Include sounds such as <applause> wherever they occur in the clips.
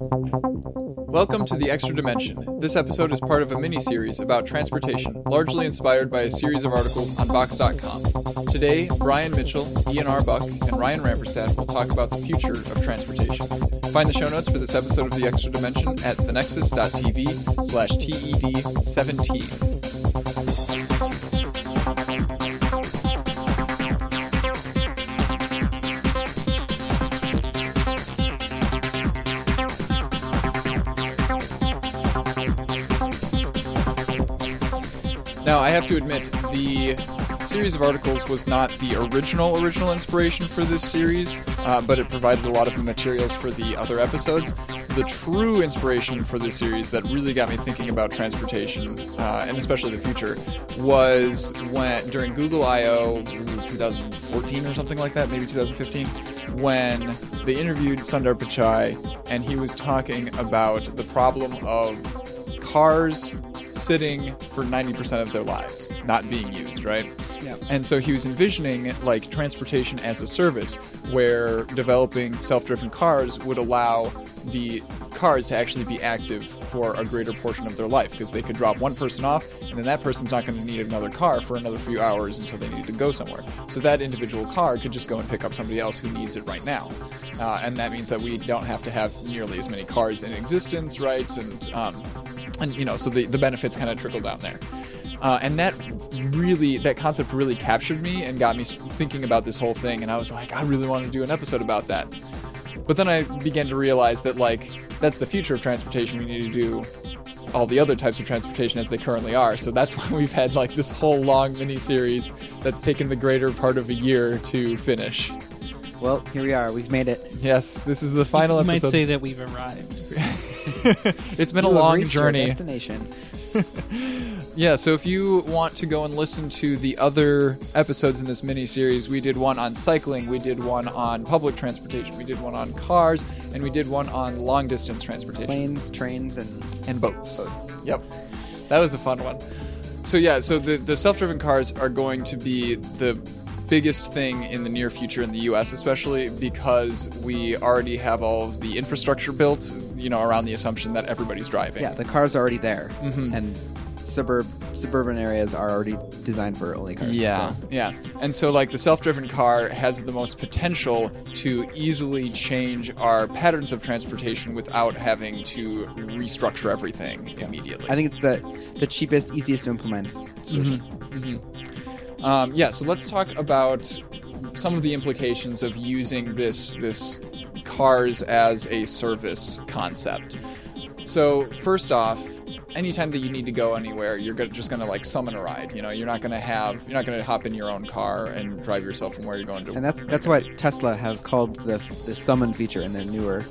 Welcome to The Extra Dimension. This episode is part of a mini series about transportation, largely inspired by a series of articles on Vox.com. Today, Brian Mitchell, Ian R. Buck, and Ryan Rampersad will talk about the future of transportation. Find the show notes for this episode of The Extra Dimension at thenexus.tv slash TED17. To admit, the series of articles was not the original original inspiration for this series, uh, but it provided a lot of the materials for the other episodes. The true inspiration for this series that really got me thinking about transportation, uh, and especially the future, was when during Google I/O 2014 or something like that, maybe 2015, when they interviewed Sundar Pichai, and he was talking about the problem of cars sitting for 90% of their lives, not being used, right? Yeah. And so he was envisioning like transportation as a service where developing self-driven cars would allow the cars to actually be active for a greater portion of their life because they could drop one person off and then that person's not going to need another car for another few hours until they need to go somewhere. So that individual car could just go and pick up somebody else who needs it right now. Uh, and that means that we don't have to have nearly as many cars in existence, right? And um, and you know so the, the benefits kind of trickle down there. Uh, and that really that concept really captured me and got me thinking about this whole thing and i was like i really want to do an episode about that. But then i began to realize that like that's the future of transportation. We need to do all the other types of transportation as they currently are. So that's <laughs> why we've had like this whole long mini series that's taken the greater part of a year to finish Well, here we are. We've made it. yes this is the final episode. You might say that we've arrived. <laughs> it's been a You have long your journey Destination. <laughs> Yeah, so if you want to go and listen to the other episodes in this mini series, we did one on cycling, we did one on public transportation, we did one on cars, and we did one on long distance transportation Planes, trains, and and boats. Boats. Yep. That was a fun one. So yeah, so the the self-driven cars are going to be the biggest thing in the near future in the US especially because we already have all of the infrastructure built, you know, around the assumption that everybody's driving. yeah, the car's already there, Mm-hmm. and suburb suburban areas are already designed for only cars. Yeah, so- yeah. And so, like, the self driven car has the most potential to easily change our patterns of transportation without having to restructure everything immediately. I think it's the the cheapest, easiest to implement solution. Um, yeah, so let's talk about some of the implications of using this this cars as a service concept. So first off, anytime that you need to go anywhere, you're just going to like summon a ride. You know, you're not going to have you're not going to hop in your own car and drive yourself from where you're going to. And that's that's what Tesla has called the the summon feature in their newer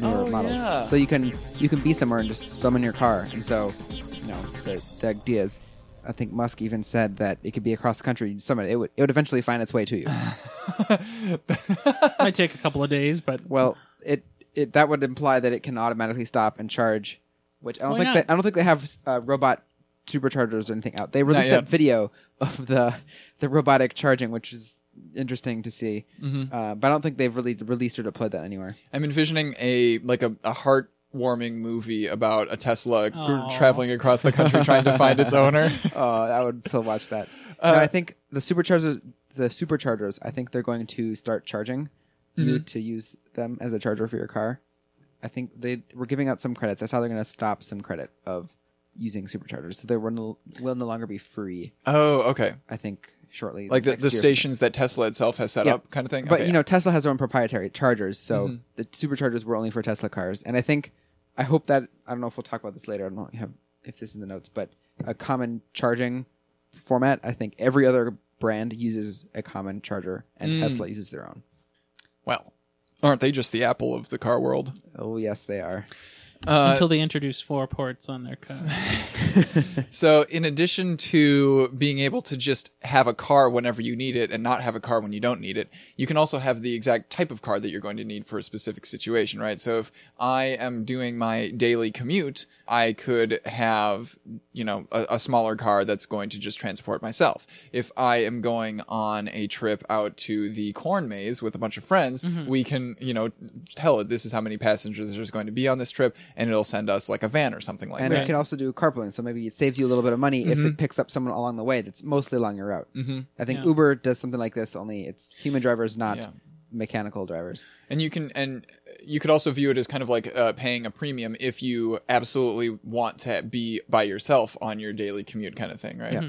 newer Oh, models. yeah. So you can you can be somewhere and just summon your car, and so you know the the idea is. I think Musk even said that it could be across the country. You summon it, it would it would eventually find its way to you. <laughs> Might take a couple of days, but Well, it it that would imply that it can automatically stop and charge, which I don't Why think not? that I don't think they have uh, robot superchargers or anything out. They released yet. that video of the the robotic charging, which is interesting to see. Mm-hmm. Uh, but I don't think they've really released or deployed that anywhere. I'm envisioning a like a, a heartwarming movie about a Tesla gr- Aw. traveling across the country trying to find its <laughs> owner. Oh, I would still watch that. Uh, no, I think the superchargers, the superchargers, I think they're going to start charging Mm-hmm. you to use them as a charger for your car. I think they were giving out some credits. That's how they're going to stop some credit of using superchargers. So they will no, will no longer be free. Oh, okay. I think shortly, Like the, the stations that Tesla itself has set Yeah. up, kind of thing. But Okay. you know, Tesla has their own proprietary chargers, so Mm-hmm. the superchargers were only for Tesla cars. And I think, I hope that I don't know if we'll talk about this later. I don't know have if this is in the notes, but a common charging format. I think every other brand uses a common charger, and Mm. Tesla uses their own. well, aren't they just the Apple of the car world? Oh yes, they are. Uh, Until they introduce four ports on their car. <laughs> So, in addition to being able to just have a car whenever you need it and not have a car when you don't need it, you can also have the exact type of car that you're going to need for a specific situation, right? So, if I am doing my daily commute, I could have, you know, a, a smaller car that's going to just transport myself. If I am going on a trip out to the corn maze with a bunch of friends, we can, you know, tell it this is how many passengers there's going to be on this trip, and it'll send us like a van or something like And that. And it can also do carpooling, so maybe it saves you a little bit of money if Mm-hmm. it picks up someone along the way that's mostly along your route. Mm-hmm. I think Yeah. Uber does something like this, only it's human drivers, not Yeah. mechanical drivers. and you can and you could also view it as kind of like uh, paying a premium if you absolutely want to be by yourself on your daily commute kind of thing right Yeah.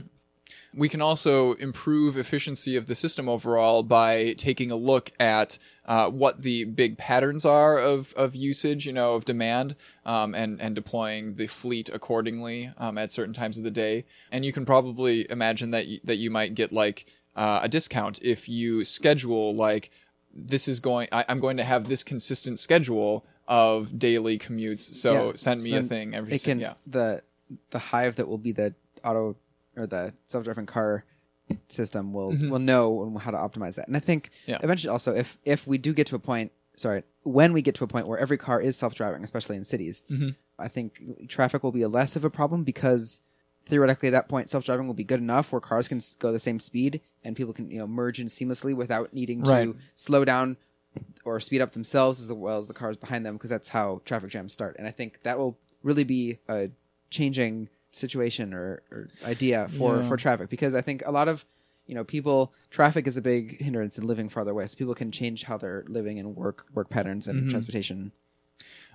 we can also improve efficiency of the system overall by taking a look at uh, what the big patterns are of, of usage, you know, of demand, um, and and deploying the fleet accordingly um, at certain times of the day. And you can probably imagine that y- that you might get like uh, a discount if you schedule like this is going. I, I'm going to have this consistent schedule of daily commutes. So Yeah. send me So a thing every. It can yeah. the the hive that will be the auto or the self driving car system will will know how to optimize that. And I think Mm-hmm. Yeah. eventually also if if we do get to a point sorry, when we get to a point where every car is self driving, especially in cities, Mm-hmm. I think traffic will be less of a problem because theoretically at that point self driving will be good enough where cars can go the same speed and people can you know merge in seamlessly without needing to slow down or speed up themselves as well as the cars behind them because that's how traffic jams start. And I think that will really be a changing situation or, or idea for, Yeah. for traffic because I think a lot of you know people traffic is a big hindrance in living farther away so people can change how they're living and work work patterns and Mm-hmm. transportation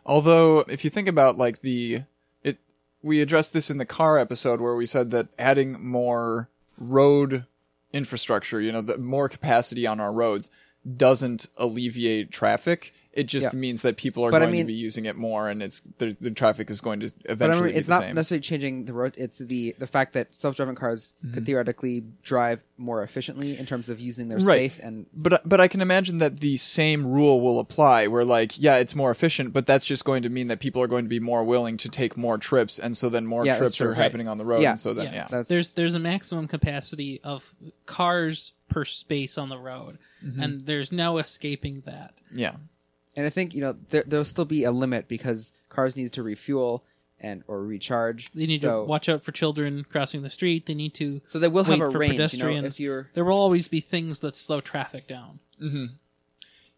Although, if you think about like the it, we addressed this in the car episode where we said that adding more road infrastructure, you know, the more capacity on our roads doesn't alleviate traffic. It just Yeah. means that people are But I going mean- to be using it more, and it's the, the traffic is going to but I eventually mean, be it's the not same. necessarily changing the road it's the the fact that self-driving cars Mm-hmm. could theoretically drive more efficiently in terms of using their Right. space and But but I can imagine that the same rule will apply where like yeah it's more efficient but that's just going to mean that people are going to be more willing to take more trips and so then more Yeah, trips true. are Right. happening on the road Yeah. and so then yeah, That's- There's there's a maximum capacity of cars per space on the road, Mm-hmm. and there's no escaping that. yeah And I think you know there, there'll still be a limit because cars need to refuel and or recharge. They need so, to watch out for children crossing the street. They need to So they will have a for range. You know, pedestrians. if you're there will always be things that slow traffic down. Mm-hmm.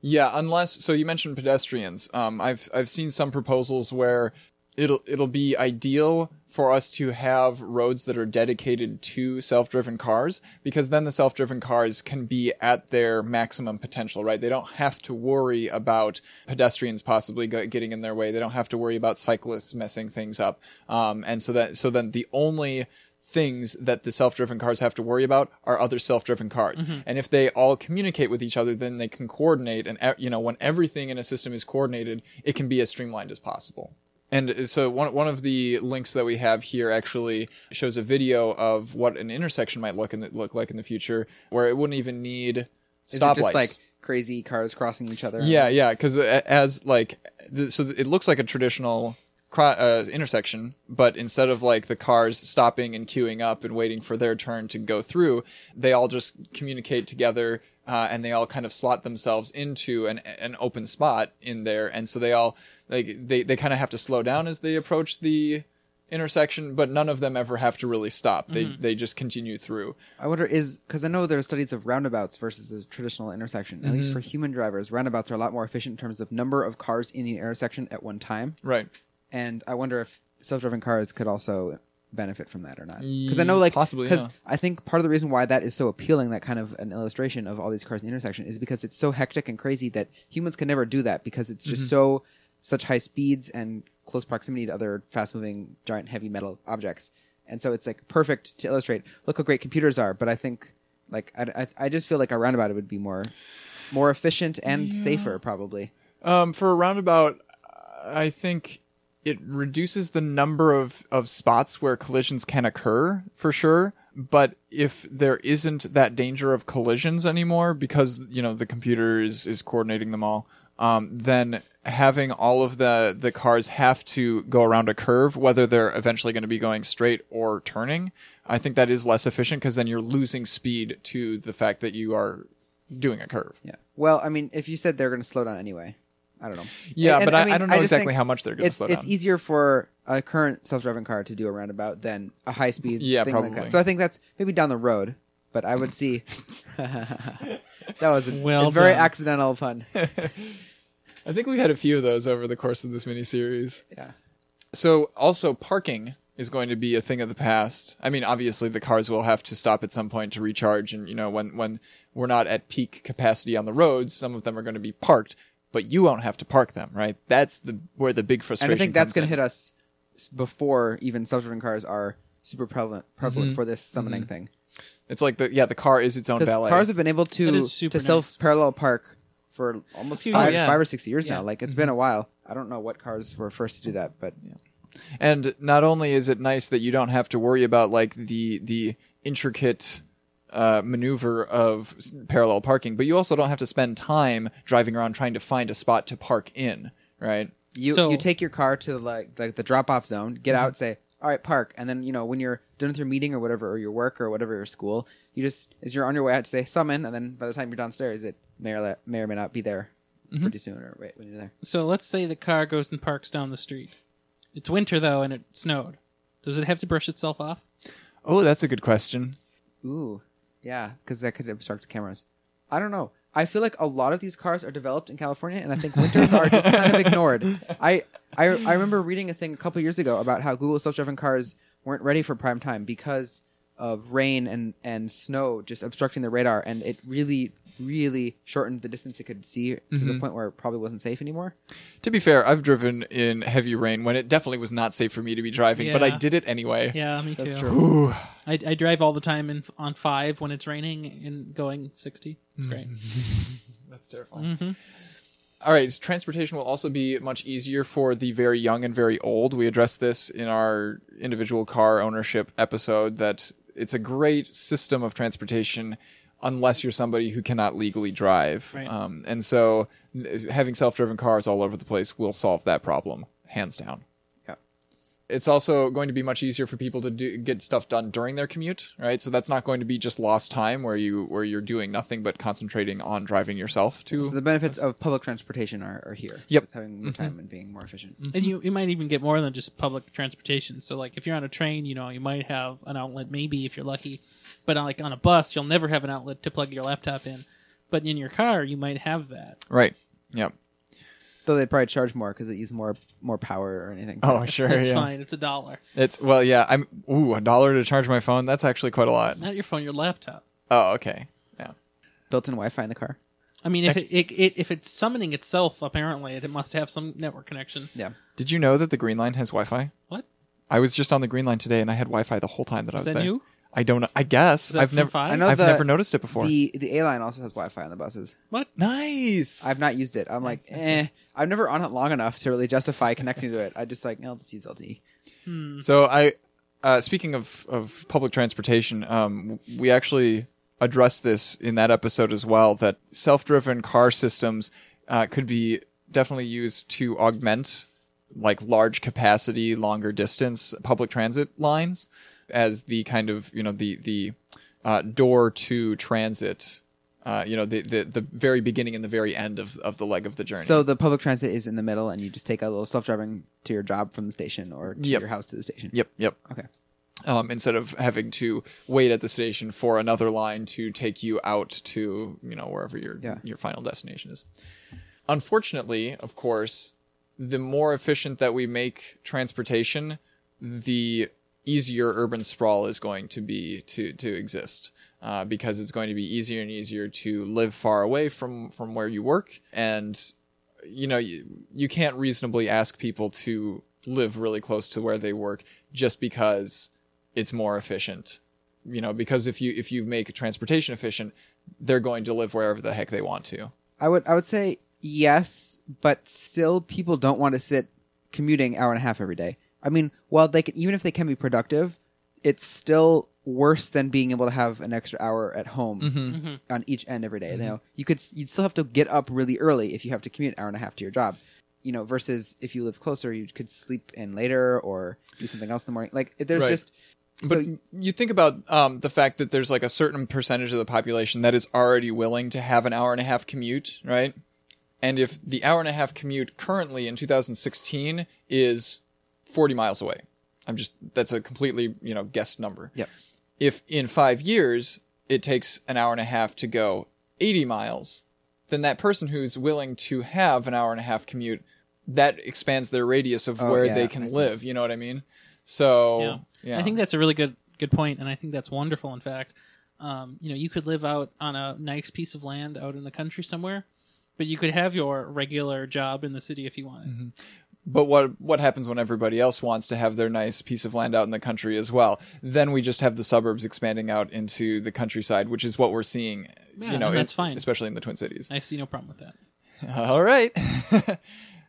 Yeah, unless so you mentioned pedestrians. Um, I've I've seen some proposals where it'll it'll be ideal for us to have roads that are dedicated to self-driven cars because then the self-driven cars can be at their maximum potential, right? They don't have to worry about pedestrians possibly getting in their way. They don't have to worry about cyclists messing things up. Um, and so that so then the only things that the self-driven cars have to worry about are other self-driven cars. And if they all communicate with each other, then they can coordinate. And you know, when everything in a system is coordinated, it can be as streamlined as possible. And so one one of the links that we have here actually shows a video of what an intersection might look in the, look like in the future, where it wouldn't even need is stoplights. it just like crazy cars crossing each other? Yeah, yeah, because as like, the, so it looks like a traditional cro- uh, intersection, but instead of like the cars stopping and queuing up and waiting for their turn to go through, they all just communicate together. Uh, and they all kind of slot themselves into an an open spot in there, and so they all like they, they kind of have to slow down as they approach the intersection, but none of them ever have to really stop. They mm-hmm. they just continue through. I wonder is because I know there are studies of roundabouts versus a traditional intersection. At least mm-hmm. for human drivers, roundabouts are a lot more efficient in terms of number of cars in the intersection at one time. Right. And I wonder if self-driving cars could also benefit from that or not. Because I know, like, Possibly, Because yeah. I think part of the reason why that is so appealing, that kind of an illustration of all these cars in the intersection, is because it's so hectic and crazy that humans can never do that because it's just mm-hmm. so such high speeds and close proximity to other fast-moving, giant, heavy metal objects. And so it's like perfect to illustrate. Look how great computers are. But I think, like, I, I, I just feel like a roundabout would be more, more efficient and safer, probably. Um, for a roundabout, I think it reduces the number of, of spots where collisions can occur for sure. But if there isn't that danger of collisions anymore because, you know, the computer is, is coordinating them all, um, then having all of the the cars have to go around a curve, whether they're eventually going to be going straight or turning, I think that is less efficient because then you're losing speed to the fact that you are doing a curve. Yeah. Well, I mean, if you said they're going to slow down anyway, I don't know. Yeah, And- but I, I, mean, don't know just exactly how much they're going to slow down. it's easier for a current self-driving car to do a roundabout than a high-speed Yeah, thing like that. So I think that's maybe down the road, but I would see. <laughs> that was a, <laughs> Well a very done. accidental pun. <laughs> I think we've had a few of those over the course of this miniseries. Yeah. So also parking is going to be a thing of the past. I mean, obviously the cars will have to stop at some point to recharge and you know when when we're not at peak capacity on the roads, some of them are going to be parked, but you won't have to park them, right? That's the where the big frustration And I think that's going to hit us before even self-driving cars are super prevalent prevalent mm-hmm. for this summoning mm-hmm. thing. It's like the yeah, the car is its own Because valet. cars have been able That to is super to self parallel park for almost few five, years. Oh, yeah. five or six years Yeah. now. Like it's been a while. I don't know what cars were first to do that, but And not only is it nice that you don't have to worry about like the the intricate uh, maneuver of s- parallel parking, but you also don't have to spend time driving around trying to find a spot to park in, right? You So- you take your car to like like the drop off zone, get out, say, "All right, park," and then you know when you're done with your meeting or whatever, or your work or whatever, your school, you just as you're on your way out, to say summon, and then by the time you're downstairs, it may or la- may or may not be there mm-hmm. pretty soon or right when you're there. So let's say the car goes and parks down the street. It's winter though, and it snowed. Does it have to brush itself off? Oh, that's a good question. Ooh, yeah, because that could obstruct the cameras. I don't know. I feel like a lot of these cars are developed in California, and I think winters are just kind of ignored. I, I I remember reading a thing a couple years ago about how Google self-driving cars weren't ready for prime time because of rain and and snow just obstructing the radar, and it really really shortened the distance it could see to Mm-hmm. the point where it probably wasn't safe anymore. To be fair, I've driven in heavy rain when it definitely was not safe for me to be driving, but I did it anyway. Yeah, me too. That's true. I, I drive all the time in, on five when it's raining and going sixty. It's great. <laughs> That's terrifying. All right, transportation will also be much easier for the very young and very old. We addressed this in our individual car ownership episode that it's a great system of transportation unless you're somebody who cannot legally drive. Right. Um, and so having self-driven cars all over the place will solve that problem hands down. Yeah. It's also going to be much easier for people to do, get stuff done during their commute, right? So that's not going to be just lost time where you where you're doing nothing but concentrating on driving yourself to So the benefits of public transportation are, are here. Yep. with having more time and being more efficient. And you, you might even get more than just public transportation. So, like, if you're on a train, you know, you might have an outlet, maybe if you're lucky. But on, like on a bus, you'll never have an outlet to plug your laptop in. But in your car, you might have that. Right. Yep. Though they'd probably charge more because it uses more more power or anything. Oh, sure. <laughs> It's yeah. fine. It's a dollar. It's well, yeah. I'm ooh a dollar to charge my phone. That's actually quite a lot. Not your phone, your laptop. Oh, okay. Yeah. built-in Wi-Fi in the car. I mean, if it, it, it if it's summoning itself, apparently it must have some network connection. Yeah. Did you know that the Green Line has Wi-Fi? What? I was just on the Green Line today, and I had Wi-Fi the whole time that I was that there. new? I don't. I guess that I've never. five? I know I've the- never noticed it before. The the A line also has Wi-Fi on the buses. What? nice. I've not used it. I'm like, eh. I've never on it long enough to really justify connecting to it. I just like, I'll just use LTE. So I, uh, speaking of of public transportation, um, we actually addressed this in that episode as well. That self-driven car systems uh, could be definitely used to augment like large capacity, longer distance public transit lines as the kind of you know the the uh, door to transit. Uh, you know the, the the very beginning and the very end of, of the leg of the journey. So the public transit is in the middle, and you just take a little self-driving to your job from the station or to Yep. your house to the station. Yep, yep. Okay. Um, instead of having to wait at the station for another line to take you out to you know wherever your Yeah. your final destination is. Unfortunately, of course, the more efficient that we make transportation, the easier urban sprawl is going to be to to exist. Uh, because it's going to be easier and easier to live far away from from where you work, and you know you, you can't reasonably ask people to live really close to where they work just because it's more efficient you know because if you if you make transportation efficient they're going to live wherever the heck they want to I would I would say yes, but still, people don't want to sit commuting hour and a half every day. I mean, while they can, even if they can be productive, it's still worse than being able to have an extra hour at home Mm-hmm. on each end every day. You know, you could you'd still have to get up really early if you have to commute an hour and a half to your job. You know, versus if you live closer, you could sleep in later or do something else in the morning. Like there's Right. just But so you think about um, the fact that there's like a certain percentage of the population that is already willing to have an hour and a half commute, right? And if the hour and a half commute currently in 2016 is 40 miles away, I'm just that's a completely you know guessed number. Yep. If in five years it takes an hour and a half to go 80 miles, then that person who's willing to have an hour and a half commute that expands their radius of Oh, where yeah, they can live. You know what I mean? So Yeah. yeah. I think that's a really good good point, and I think that's wonderful. In fact, um, you know, you could live out on a nice piece of land out in the country somewhere, but you could have your regular job in the city if you wanted. Mm-hmm. But what what happens when everybody else wants to have their nice piece of land out in the country as well? Then we just have the suburbs expanding out into the countryside, which is what we're seeing. Yeah, you know, that's it- fine. especially in the Twin Cities. I see no problem with that. <laughs> All right. <laughs>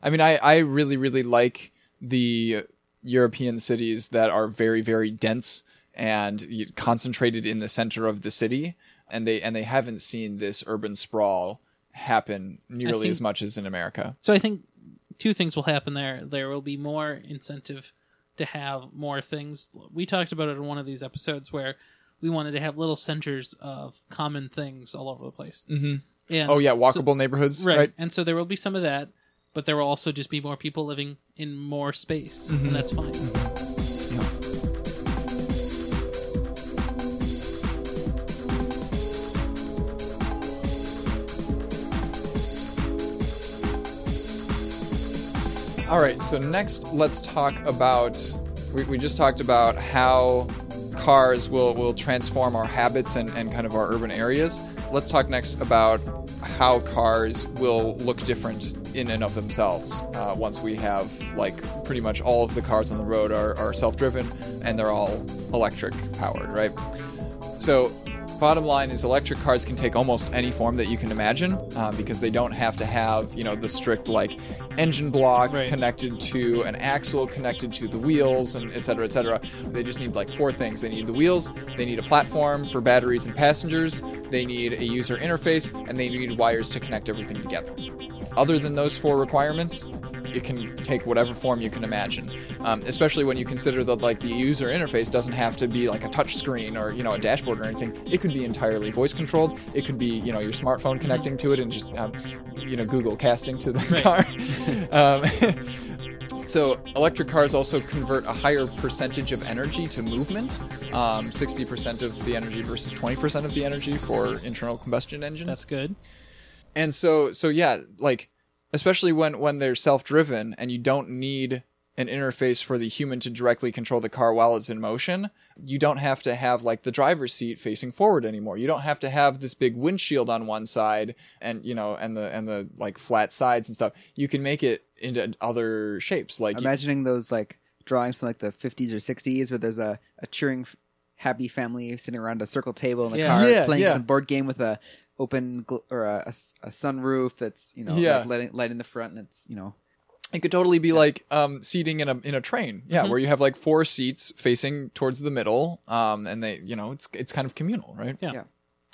I mean, I I really really like the European cities that are very very dense and concentrated in the center of the city, and they and they haven't seen this urban sprawl happen nearly think- as much as in America. So I think two things will happen there. There will be more incentive to have more things. We talked about it in one of these episodes where we wanted to have little centers of common things all over the place. Mm-hmm. And Oh yeah, so- walkable neighborhoods, right. right? And so there will be some of that, but there will also just be more people living in more space, Mm-hmm. and that's fine. All right, so next let's talk about. We, we just talked about how cars will, will transform our habits and, and kind of our urban areas. Let's talk next about how cars will look different in and of themselves uh, once we have, like, pretty much all of the cars on the road are, are self driven and they're all electric powered, right? So, bottom line is electric cars can take almost any form that you can imagine uh, because they don't have to have, you know, the strict, like, engine block Right. connected to an axle connected to the wheels and et cetera, et cetera. They just need like four things. They need the wheels, they need a platform for batteries and passengers, they need a user interface, and they need wires to connect everything together. Other than those four requirements, it can take whatever form you can imagine. Um, especially when you consider that like the user interface doesn't have to be like a touch screen or you know a dashboard or anything. It could be entirely voice controlled. It could be you know your smartphone connecting to it and just um, you know Google casting to the car. <laughs> um, <laughs> so electric cars also convert a higher percentage of energy to movement. Um, 60% of the energy versus 20% of the energy for internal combustion engines That's good. and so so yeah like especially when when they're self-driven and you don't need an interface for the human to directly control the car while it's in motion you don't have to have like the driver's seat facing forward anymore you don't have to have this big windshield on one side and you know and the and the like flat sides and stuff you can make it into other shapes like you- imagining those like drawings from like the 50s or 60s where there's a, a cheering happy family sitting around a circle table in the Yeah. car Yeah, playing yeah. some board game with a open gl- or a sunroof that's you know Yeah. like lighting, lighting the front and it's you know It could totally be like um, seating in a in a train, yeah, Mm-hmm. where you have like four seats facing towards the middle, um, and they, you know, it's it's kind of communal, right? Yeah. Yeah.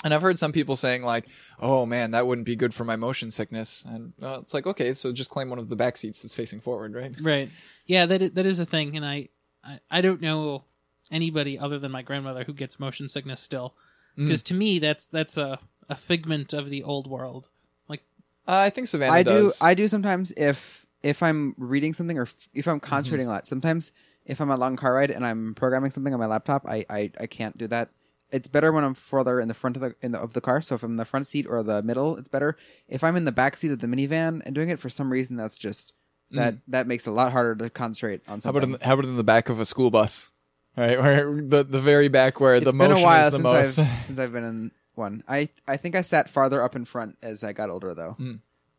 And I've heard some people saying like, "Oh man, that wouldn't be good for my motion sickness," and uh, it's like, okay, so just claim one of the back seats that's facing forward, right? <laughs> Right. Yeah, that is, that is a thing, and I, I I don't know anybody other than my grandmother who gets motion sickness still, Mm. because to me that's that's a a figment of the old world. Like Uh, I think Savannah I do. I do sometimes if if I'm reading something or f- if I'm Mm-hmm. concentrating a lot. Sometimes if I'm on a long car ride and I'm programming something on my laptop, I I, I can't do that. It's better when I'm further in the front of the, in the of the car. So if I'm in the front seat or the middle, it's better. If I'm in the back seat of the minivan and doing it for some reason, that's just that that makes it a lot harder to concentrate on Mm. How about in the, how about in the back of a school bus, right? <laughs> Where the the very back where It's the motion is the since most. I've since I've been in one. I I think I sat farther up in front as I got older though, Hmm.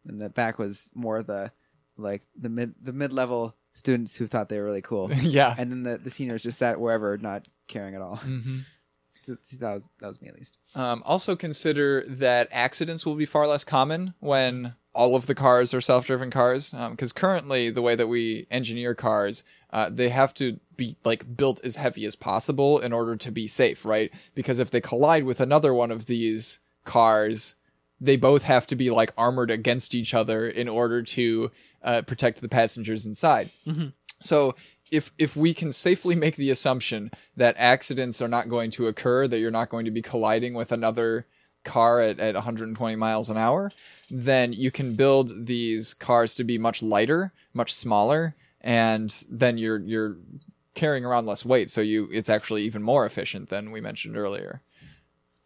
and the back was more the like the mid the mid level students who thought they were really cool, <laughs> yeah. and then the, the seniors just sat wherever, not caring at all. hmm <laughs> That was that was me at least. Um, also consider that accidents will be far less common when all of the cars are self-driven cars because currently the way that we engineer cars uh, they have to be like built as heavy as possible in order to be safe right? Because if they collide with another one of these cars they both have to be like armored against each other in order to uh, protect the passengers inside. So if if we can safely make the assumption that accidents are not going to occur, that you're not going to be colliding with another car at, at 120 miles an hour, then you can build these cars to be much lighter, much smaller, and then you're you're carrying around less weight, so you it's actually even more efficient than we mentioned earlier.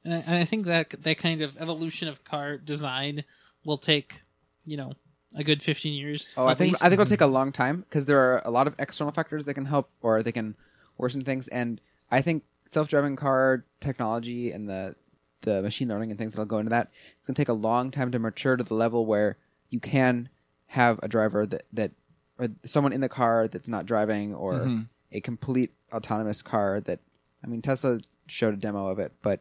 And I, and I think that that kind of evolution of car design will take, you know, a good 15 years. Oh, I think least. I think it'll mm-hmm. take a long time because there are a lot of external factors that can help or they can worsen things. And I think self-driving car technology and the the machine learning and things that'll go into that it's going to take a long time to mature to the level where you can have a driver that that or someone in the car that's not driving or a complete autonomous car that I mean Tesla showed a demo of it, but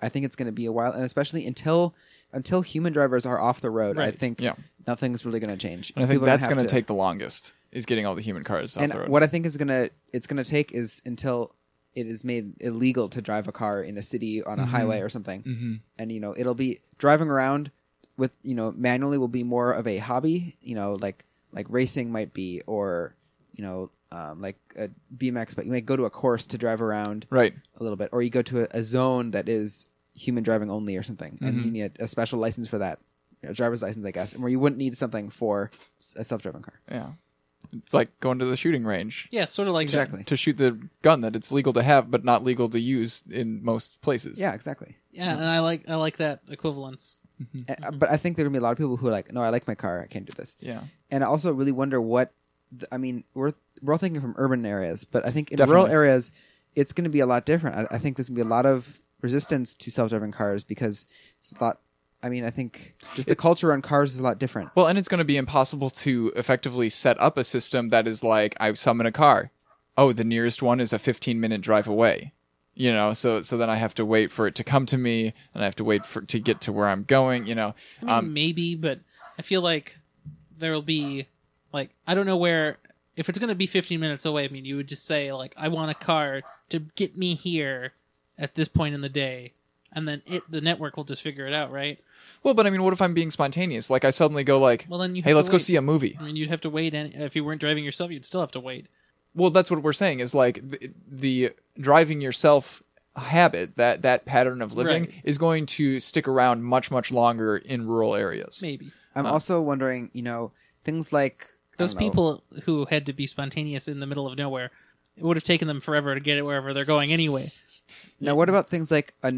I think it's going to be a while and especially until until human drivers are off the road, I think Yeah. nothing's really going to change. And I think People that's going to take the longest is getting all the human cars off and the road. what I think is gonna it's gonna take is until it is made illegal to drive a car in a city on a Mm-hmm. highway or something, and you know it'll be driving around with you know manually will be more of a hobby, you know like like racing might be or you know um, like a BMX, but you might go to a course to drive around right. a little bit, or you go to a, a zone that is human driving only or something, and Mm-hmm. you need a special license for that, you know, driver's license, I guess, and where you wouldn't need something for a self driving car. Yeah. It's like going to the shooting range yeah, sort of like that. Exactly. to shoot the gun that it's legal to have but not legal to use in most places. Yeah, exactly. Yeah, and I like I like that equivalence. Uh, But I think there are gonna be a lot of people who are like, no, I like my car, I can't do this. Yeah. And I also really wonder what, th- I mean, we're we're all thinking from urban areas, but I think in Definitely. rural areas, it's going to be a lot different. I, I think there's going to be a lot of resistance to self-driving cars because it's a lot. I mean, I think just the culture on cars is a lot different. Well, and it's going to be impossible to effectively set up a system that is like I summon a car. Oh, the nearest one is a 15 minute drive away. You know, so so then I have to wait for it to come to me, and I have to wait for to get to where I'm going. You know, I mean, um, maybe, but I feel like there'll be like I don't know where if it's going to be 15 minutes away. I mean, you would just say like I want a car to get me here at this point in the day, and then it the network will just figure it out, right? well, but I mean, what if I'm being spontaneous? Like I suddenly go like, Well, then you hey, let's to go see a movie. I mean, you'd have to wait, and if you weren't driving yourself, you'd still have to wait. Well, that's what we're saying is like the, the driving yourself habit that that pattern of living Right. is going to stick around much much longer in rural areas. Maybe I'm also wondering, you know, things like I those don't know, people who had to be spontaneous in the middle of nowhere, it would have taken them forever to get it wherever they're going anyway. Now, what about things like a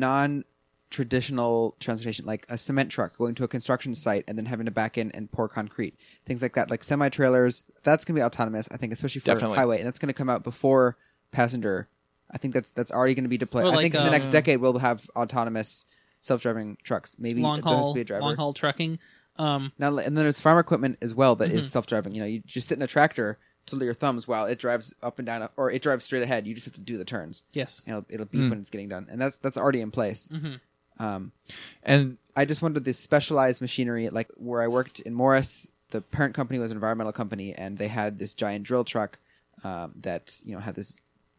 non-traditional transportation, like a cement truck going to a construction site and then having to back in and pour concrete? Things like that, like semi-trailers. That's going to be autonomous, I think, especially for Definitely. highway, and that's going to come out before passenger. I think that's that's already going to be deployed. Or I like, think in the next um, decade we'll have autonomous self-driving trucks. Maybe long there has to haul, be a driver. long haul trucking. Um, Now, and then there's farm equipment as well that is Mm-hmm. self-driving. You know, you just sit in a tractor, twiddle your thumbs while it drives up and down, or it drives straight ahead. You just have to do the turns. yes, You know, it'll beep when it's getting done, and that's that's already in place. Um, And I just wondered this specialized machinery, like where I worked in Morris, the parent company was an environmental company, and they had this giant drill truck um, that you know had this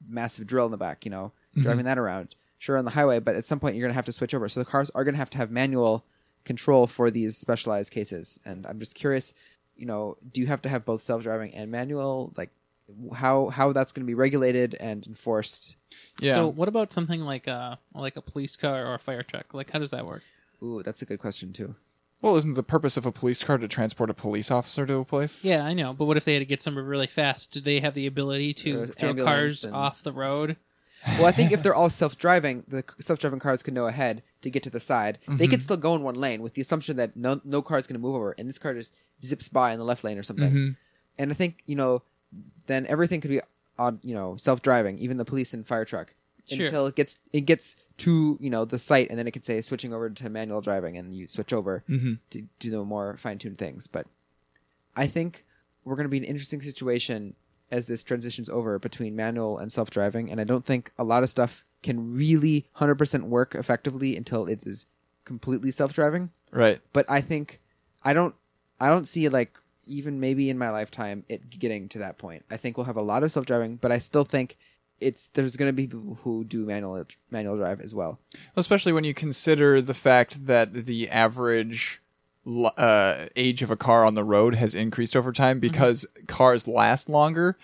massive drill in the back. You know, driving that around, sure on the highway, but at some point you're going to have to switch over. So the cars are going to have to have manual control for these specialized cases, and I'm just curious. You know, do you have to have both self-driving and manual? Like, how how that's going to be regulated and enforced? yeah, So, what about something like a like a police car or a fire truck? Like, how does that work? Ooh, that's a good question too. well, isn't the purpose of a police car to transport a police officer to a place? Yeah, I know, but what if they had to get somewhere really fast? Do they have the ability to There's throw cars and- off the road? Well, I think if <laughs> they're all self-driving, the self-driving cars can know ahead to get to the side. They mm-hmm. could still go in one lane with the assumption that no no car is going to move over, and this car just zips by in the left lane or something. Mm-hmm. And I think you know, then everything could be on you know self-driving, even the police and fire truck, Sure. until it gets it gets to you know the site, and then it can say switching over to manual driving, and you switch over mm-hmm. to do the more fine-tuned things. But I think we're going to be in an interesting situation as this transitions over between manual and self-driving, and I don't think a lot of stuff can really 100% work effectively until it is completely self-driving. Right. But I think I don't I don't see like even maybe in my lifetime it getting to that point. I think we'll have a lot of self driving, but I still think it's there's going to be people who do manual manual drive as well. especially when you consider the fact that the average uh, age of a car on the road has increased over time because cars last longer.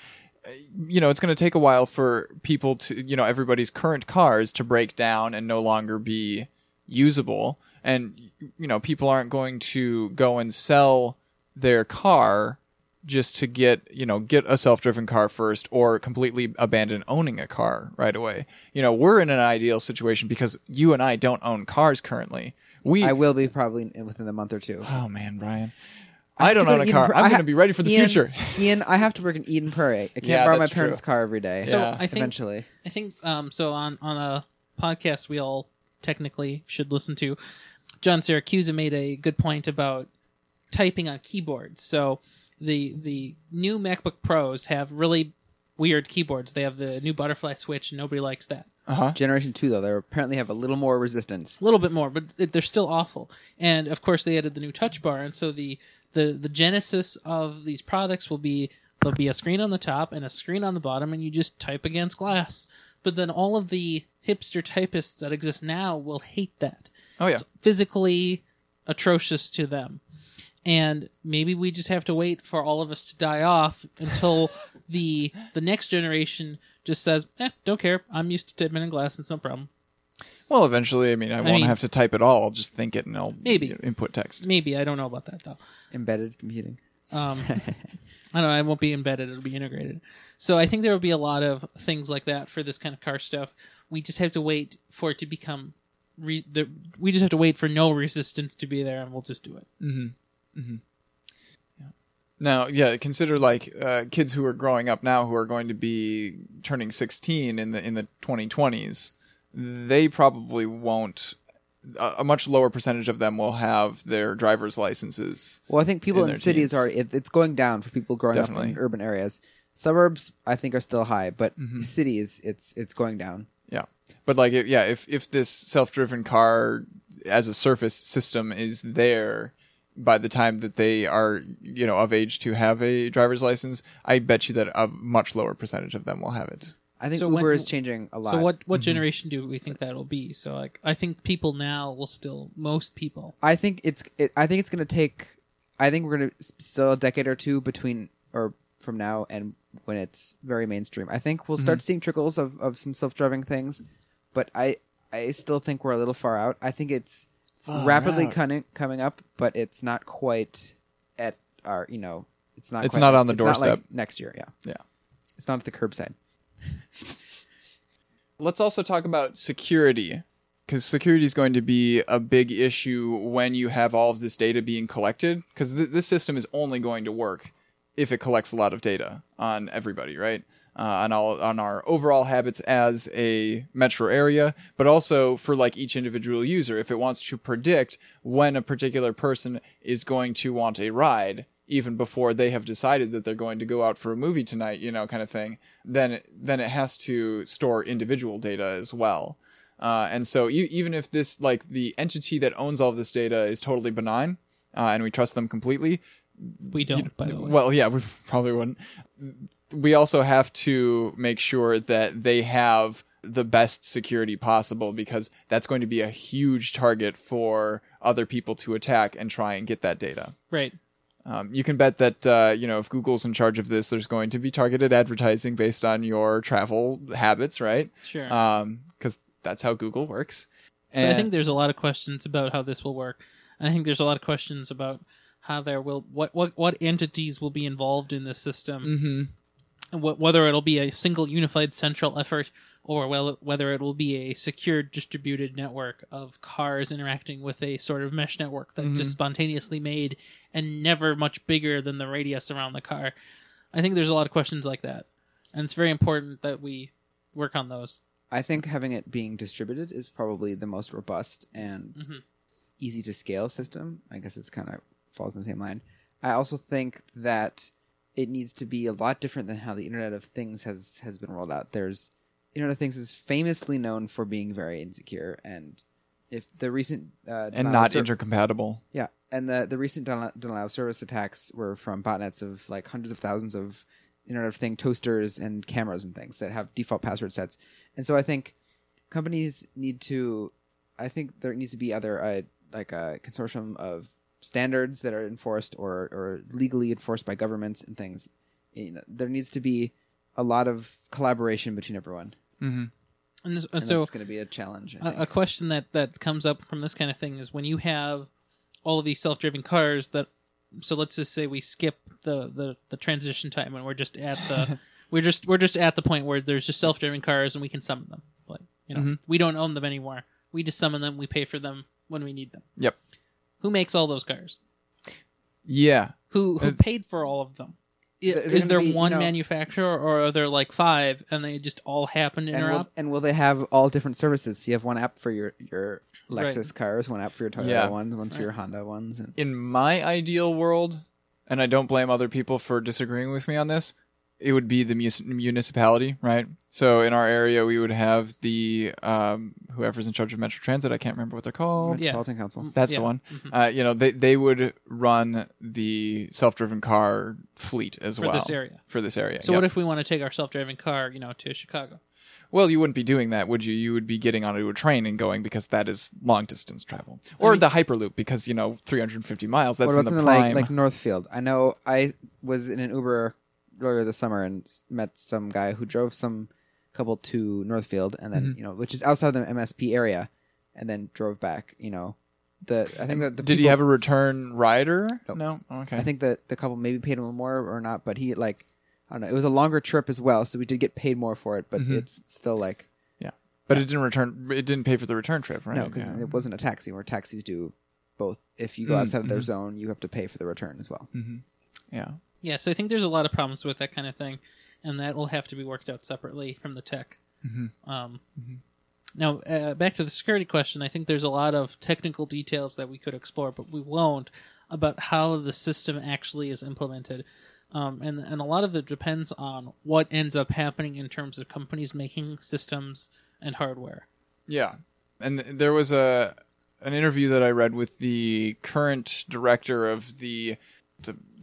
Uh, You know, it's going to take a while for people to, you know, everybody's current cars to break down and no longer be usable. And, you know, people aren't going to go and sell their car just to get you know get a self-driven car first or completely abandon owning a car right away you know we're in an ideal situation because you and i don't own cars currently we I will be probably within a month or two. oh man brian I i, don't go own a car Pra- i'm I going to be ready for the Ian, future <laughs> Ian, I have to work in Eden Prairie. I can't Yeah, borrow my parents' true. car every day. So Yeah. I think eventually, I think um, so on on a podcast we all technically should listen to. John Siracusa made a good point about typing on keyboards. So the the new MacBook Pros have really weird keyboards. They have the new butterfly switch, and nobody likes that. Uh-huh. Generation Two though, they apparently have a little more resistance. A little bit more, but they're still awful. And of course, they added the new Touch Bar, and so the the the genesis of these products will be there'll be a screen on the top and a screen on the bottom, and you just type against glass. But then all of the hipster typists that exist now will hate that. oh yeah It's physically atrocious to them. And maybe we just have to wait for all of us to die off until <laughs> the the next generation just says, "Eh, don't care. I'm used to typing in glass. It's no problem." well eventually i mean i, won't mean- have to type it all i'll just think it and i'll Maybe. you know, input text Maybe I don't know about that though. Embedded computing. Um, <laughs> I don't know. It won't be embedded. It'll be integrated. So I think there will be a lot of things like that for this kind of car stuff. We just have to wait for it to become. Re- the, we just have to wait for no resistance to be there, and we'll just do it. Now, yeah, consider like uh, kids who are growing up now who are going to be turning 16 in the in the 2020s. They probably won't. A, much lower percentage of them will have their driver's licenses. Well, I think people in in, cities teens. are it, it's going down for people growing up in urban areas. Suburbs, I think, are still high, but Mm-hmm. cities, it's it's going down. Yeah, but like, yeah, if if this self-driven car as a surface system is there by the time that they are, you know, of age to have a driver's license, I bet you that a much lower percentage of them will have it. I think So Uber when- is changing a lot. So what what generation do we think that'll be? So like I think people now will still most people. I think it's it, I think it's going to take. I think we're going to still a decade or two between or from now and when it's very mainstream. I think we'll Mm-hmm. start seeing trickles of, of some self driving things, but I I still think we're a little far out. I think it's rapidly out. coming coming up, but it's not quite at our you know it's not. It's quite not like- on the it's not like doorstep. next year. Yeah, Yeah. it's not at the curbside. <laughs> Let's also talk about security because security is going to be a big issue when you have all of this data being collected because th- this system is only going to work if it collects a lot of data on everybody, right? Uh, on all on our overall habits as a metro area, but also for like each individual user, if it wants to predict when a particular person is going to want a ride, even before they have decided that they're going to go out for a movie tonight, you know, kind of thing, then it, then it has to store individual data as well. Uh, and so e- even if this like the entity that owns all of this data is totally benign, uh, and we trust them completely, We don't, by the way. well, yeah, we probably wouldn't. We also have to make sure that they have the best security possible because that's going to be a huge target for other people to attack and try and get that data. right. Um, you can bet that uh, you know if Google's in charge of this, there's going to be targeted advertising based on your travel habits, right? Sure. Because that's how Google works. So I think there's a lot of questions about how this will work. I think there's a lot of questions about how there will what what what entities will be involved in this system, mm-hmm. Whether it'll be a single unified central effort or well, whether it will be a secure distributed network of cars interacting with a sort of mesh network that's just spontaneously made and never much bigger than the radius around the car. I think there's a lot of questions like that, and it's very important that we work on those. I think having it being distributed is probably the most robust and Mm-hmm. easy to scale system. I guess it's kind of falls in the same line. I also think that it needs to be a lot different than how the Internet of Things has has been rolled out. There's Internet of Things is famously known for being very insecure and if the recent uh, and not ser- intercompatible. yeah, and the the recent denial denial of service attacks were from botnets of like hundreds of thousands of Internet of Thing toasters and cameras and things that have default password sets. And so I think companies need to. I think there needs to be other a like a consortium of standards that are enforced or or legally enforced by governments and things. You know, there needs to be a lot of collaboration between everyone, mm-hmm. and, this, and and so it's going to be a challenge. I think. a, a question that that comes up from this kind of thing is when you have all of these self-driving cars that so let's just say we skip the the, the transition time and we're just at the <laughs> we're just we're just at the point where there's just self-driving cars and we can summon them like you know mm-hmm. we don't own them anymore we just summon them we pay for them when we need them Yep. Who makes all those cars Yeah. who who It's- paid for all of them I- They're is gonna there be, you one know- manufacturer or are there like five and they just all happen to and will, interrupt and will they have all different services? So you have one app for your your Right. Lexus cars, one app for your Toyota Yeah. ones, one for your Honda ones, and In my ideal world, and I don't blame other people for disagreeing with me on this, it would be the mus- municipality, right? So in our area, we would have the um, whoever's in charge of Metro Transit. I can't remember what they're called. Yeah. Metropolitan Council. That's Yeah. the one. Uh, you know, they they would run the self-driven car fleet as for well this area For this area. so yep. what if we want to take our self-driving car you know to chicago Well, you wouldn't be doing that, would you? You would be getting onto a train and going because that is long distance travel, or the Hyperloop because you know 350 miles. That's what in the prime. like like Northfield? I know I was in an Uber earlier this summer and met some guy who drove some couple to Northfield, and then Mm-hmm. you know, which is outside the MSP area, and then drove back. You know, the I think that the Did he have a return rider? Nope. No. Okay. I think that the couple maybe paid him more or not, but he like I don't know. It was a longer trip as well, so we did get paid more for it, but Mm-hmm. it's still like yeah, but it didn't return. It didn't pay for the return trip, right? no, because Yeah. it wasn't a taxi. Where taxis do both. If you go Mm, outside of their mm-hmm. zone, you have to pay for the return as well. yeah. Yeah, so I think there's a lot of problems with that kind of thing, and that will have to be worked out separately from the tech. Um, Now, uh, back to the security question, I think there's a lot of technical details that we could explore, but we won't about how the system actually is implemented. Um, and, and a lot of it depends on what ends up happening in terms of companies making systems and hardware. Yeah, and there was a an interview that I read with the current director of the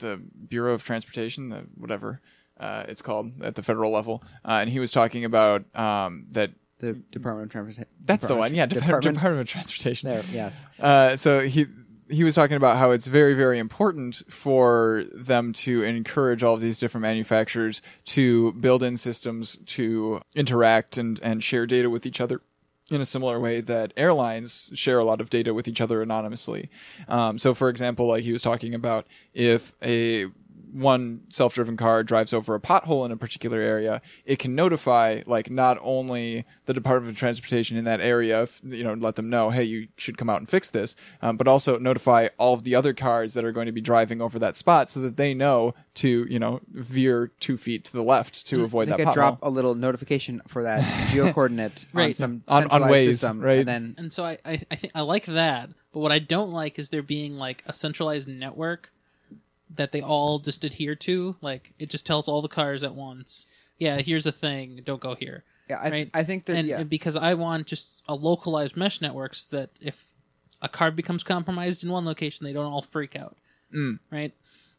the, Bureau of Transportation, the whatever uh, it's called at the federal level, uh, and he was talking about um, that. The Department of Transportation. That's the one, yeah. Department, Department. Department of Transportation. There, yes. Uh, so he he was talking about how it's very very important for them to encourage all of these different manufacturers to build in systems to interact and and share data with each other in a similar way that airlines share a lot of data with each other anonymously. Um, so, for example, like he was talking about, if a one self-driven car drives over a pothole in a particular area, it can notify like not only the Department of Transportation in that area, you know, let them know, hey, you should come out and fix this, um, but also notify all of the other cars that are going to be driving over that spot so that they know to, you know, veer two feet to the left to avoid that. They that could drop a little notification for that geo coordinate <laughs> on Right. some On- on centralized Waze, system, right. And then And so I, I, I think I like that, but what I don't like is there being like a centralized network that they all just adhere to. Like it just tells all the cars at once, yeah, here's a thing, don't go here. yeah, I, right? I think that and, yeah, and because I want just a localized mesh network so that if a car becomes compromised in one location, they don't all freak out, Mm. right?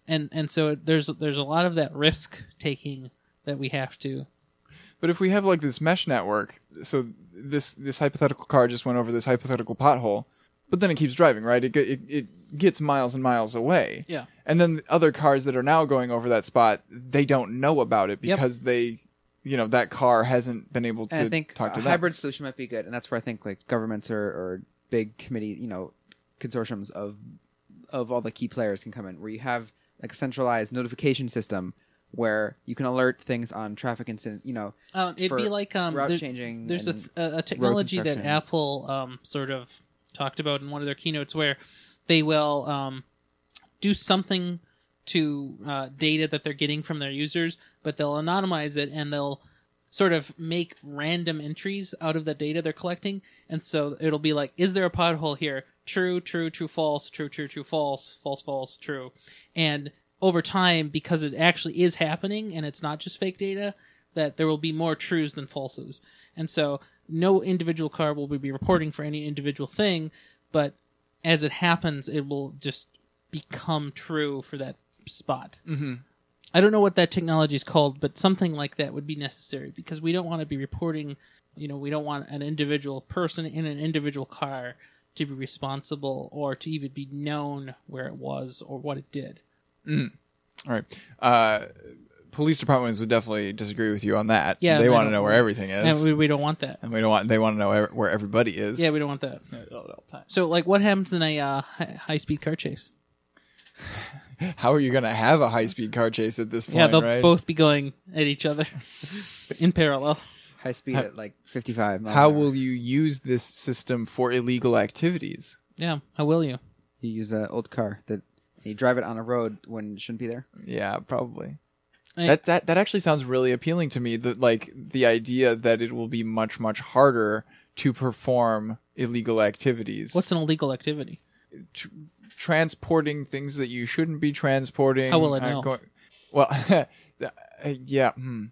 And and so there's there's a lot of that risk taking that we have to. But if we have like this mesh network, so this this hypothetical car just went over this hypothetical pothole, but then it keeps driving, right? It it, it gets miles and miles away. Yeah. And then the other cars that are now going over that spot, they don't know about it Yep. because they, you know, that car hasn't been able to and I think talk to a them. hybrid solution might be good, and that's where I think like governments or, or big committee, you know, consortiums of of all the key players can come in, where you have like a centralized notification system where you can alert things on traffic incident, you know, Um, it'd for be like um, route there- changing. There's a, and- th- a, a technology that construction. Apple um, sort of talked about in one of their keynotes where they will um, do something to uh, data that they're getting from their users, but they'll anonymize it and they'll sort of make random entries out of the data they're collecting. And so it'll be like, is there a pothole here? True, true, true, false, true, true, true, false, false, false, true. And over time, because it actually is happening and it's not just fake data, that there will be more trues than falses. And so no individual car will be reporting for any individual thing, but as it happens, it will just become true for that spot. Mm-hmm. I don't know what that technology is called, but something like that would be necessary because we don't want to be reporting. You know, we don't want an individual person in an individual car to be responsible or to even be known where it was or what it did. All right. Uh, police departments would definitely disagree with you on that. Yeah, they they want to know where everything is, And we, we don't want that. and we don't want. They want to know ev- where everybody is. Yeah, we don't want that. So, like, what happens in a uh, high speed car chase? <laughs> How are you going to have a high speed car chase at this point? yeah, they'll right? both be going at each other <laughs> in parallel. High speed at like 55 miles. How an hour. will you use this system for illegal activities? Yeah, how will you? you use an old car that you drive it on a road when it shouldn't be there? Yeah, probably. I- that that that actually sounds really appealing to me. The like the idea that it will be much much harder to perform illegal activities. What's an illegal activity? tr- transporting things that you shouldn't be transporting? How will it uh, know? go- well, <laughs> uh, yeah. Hmm.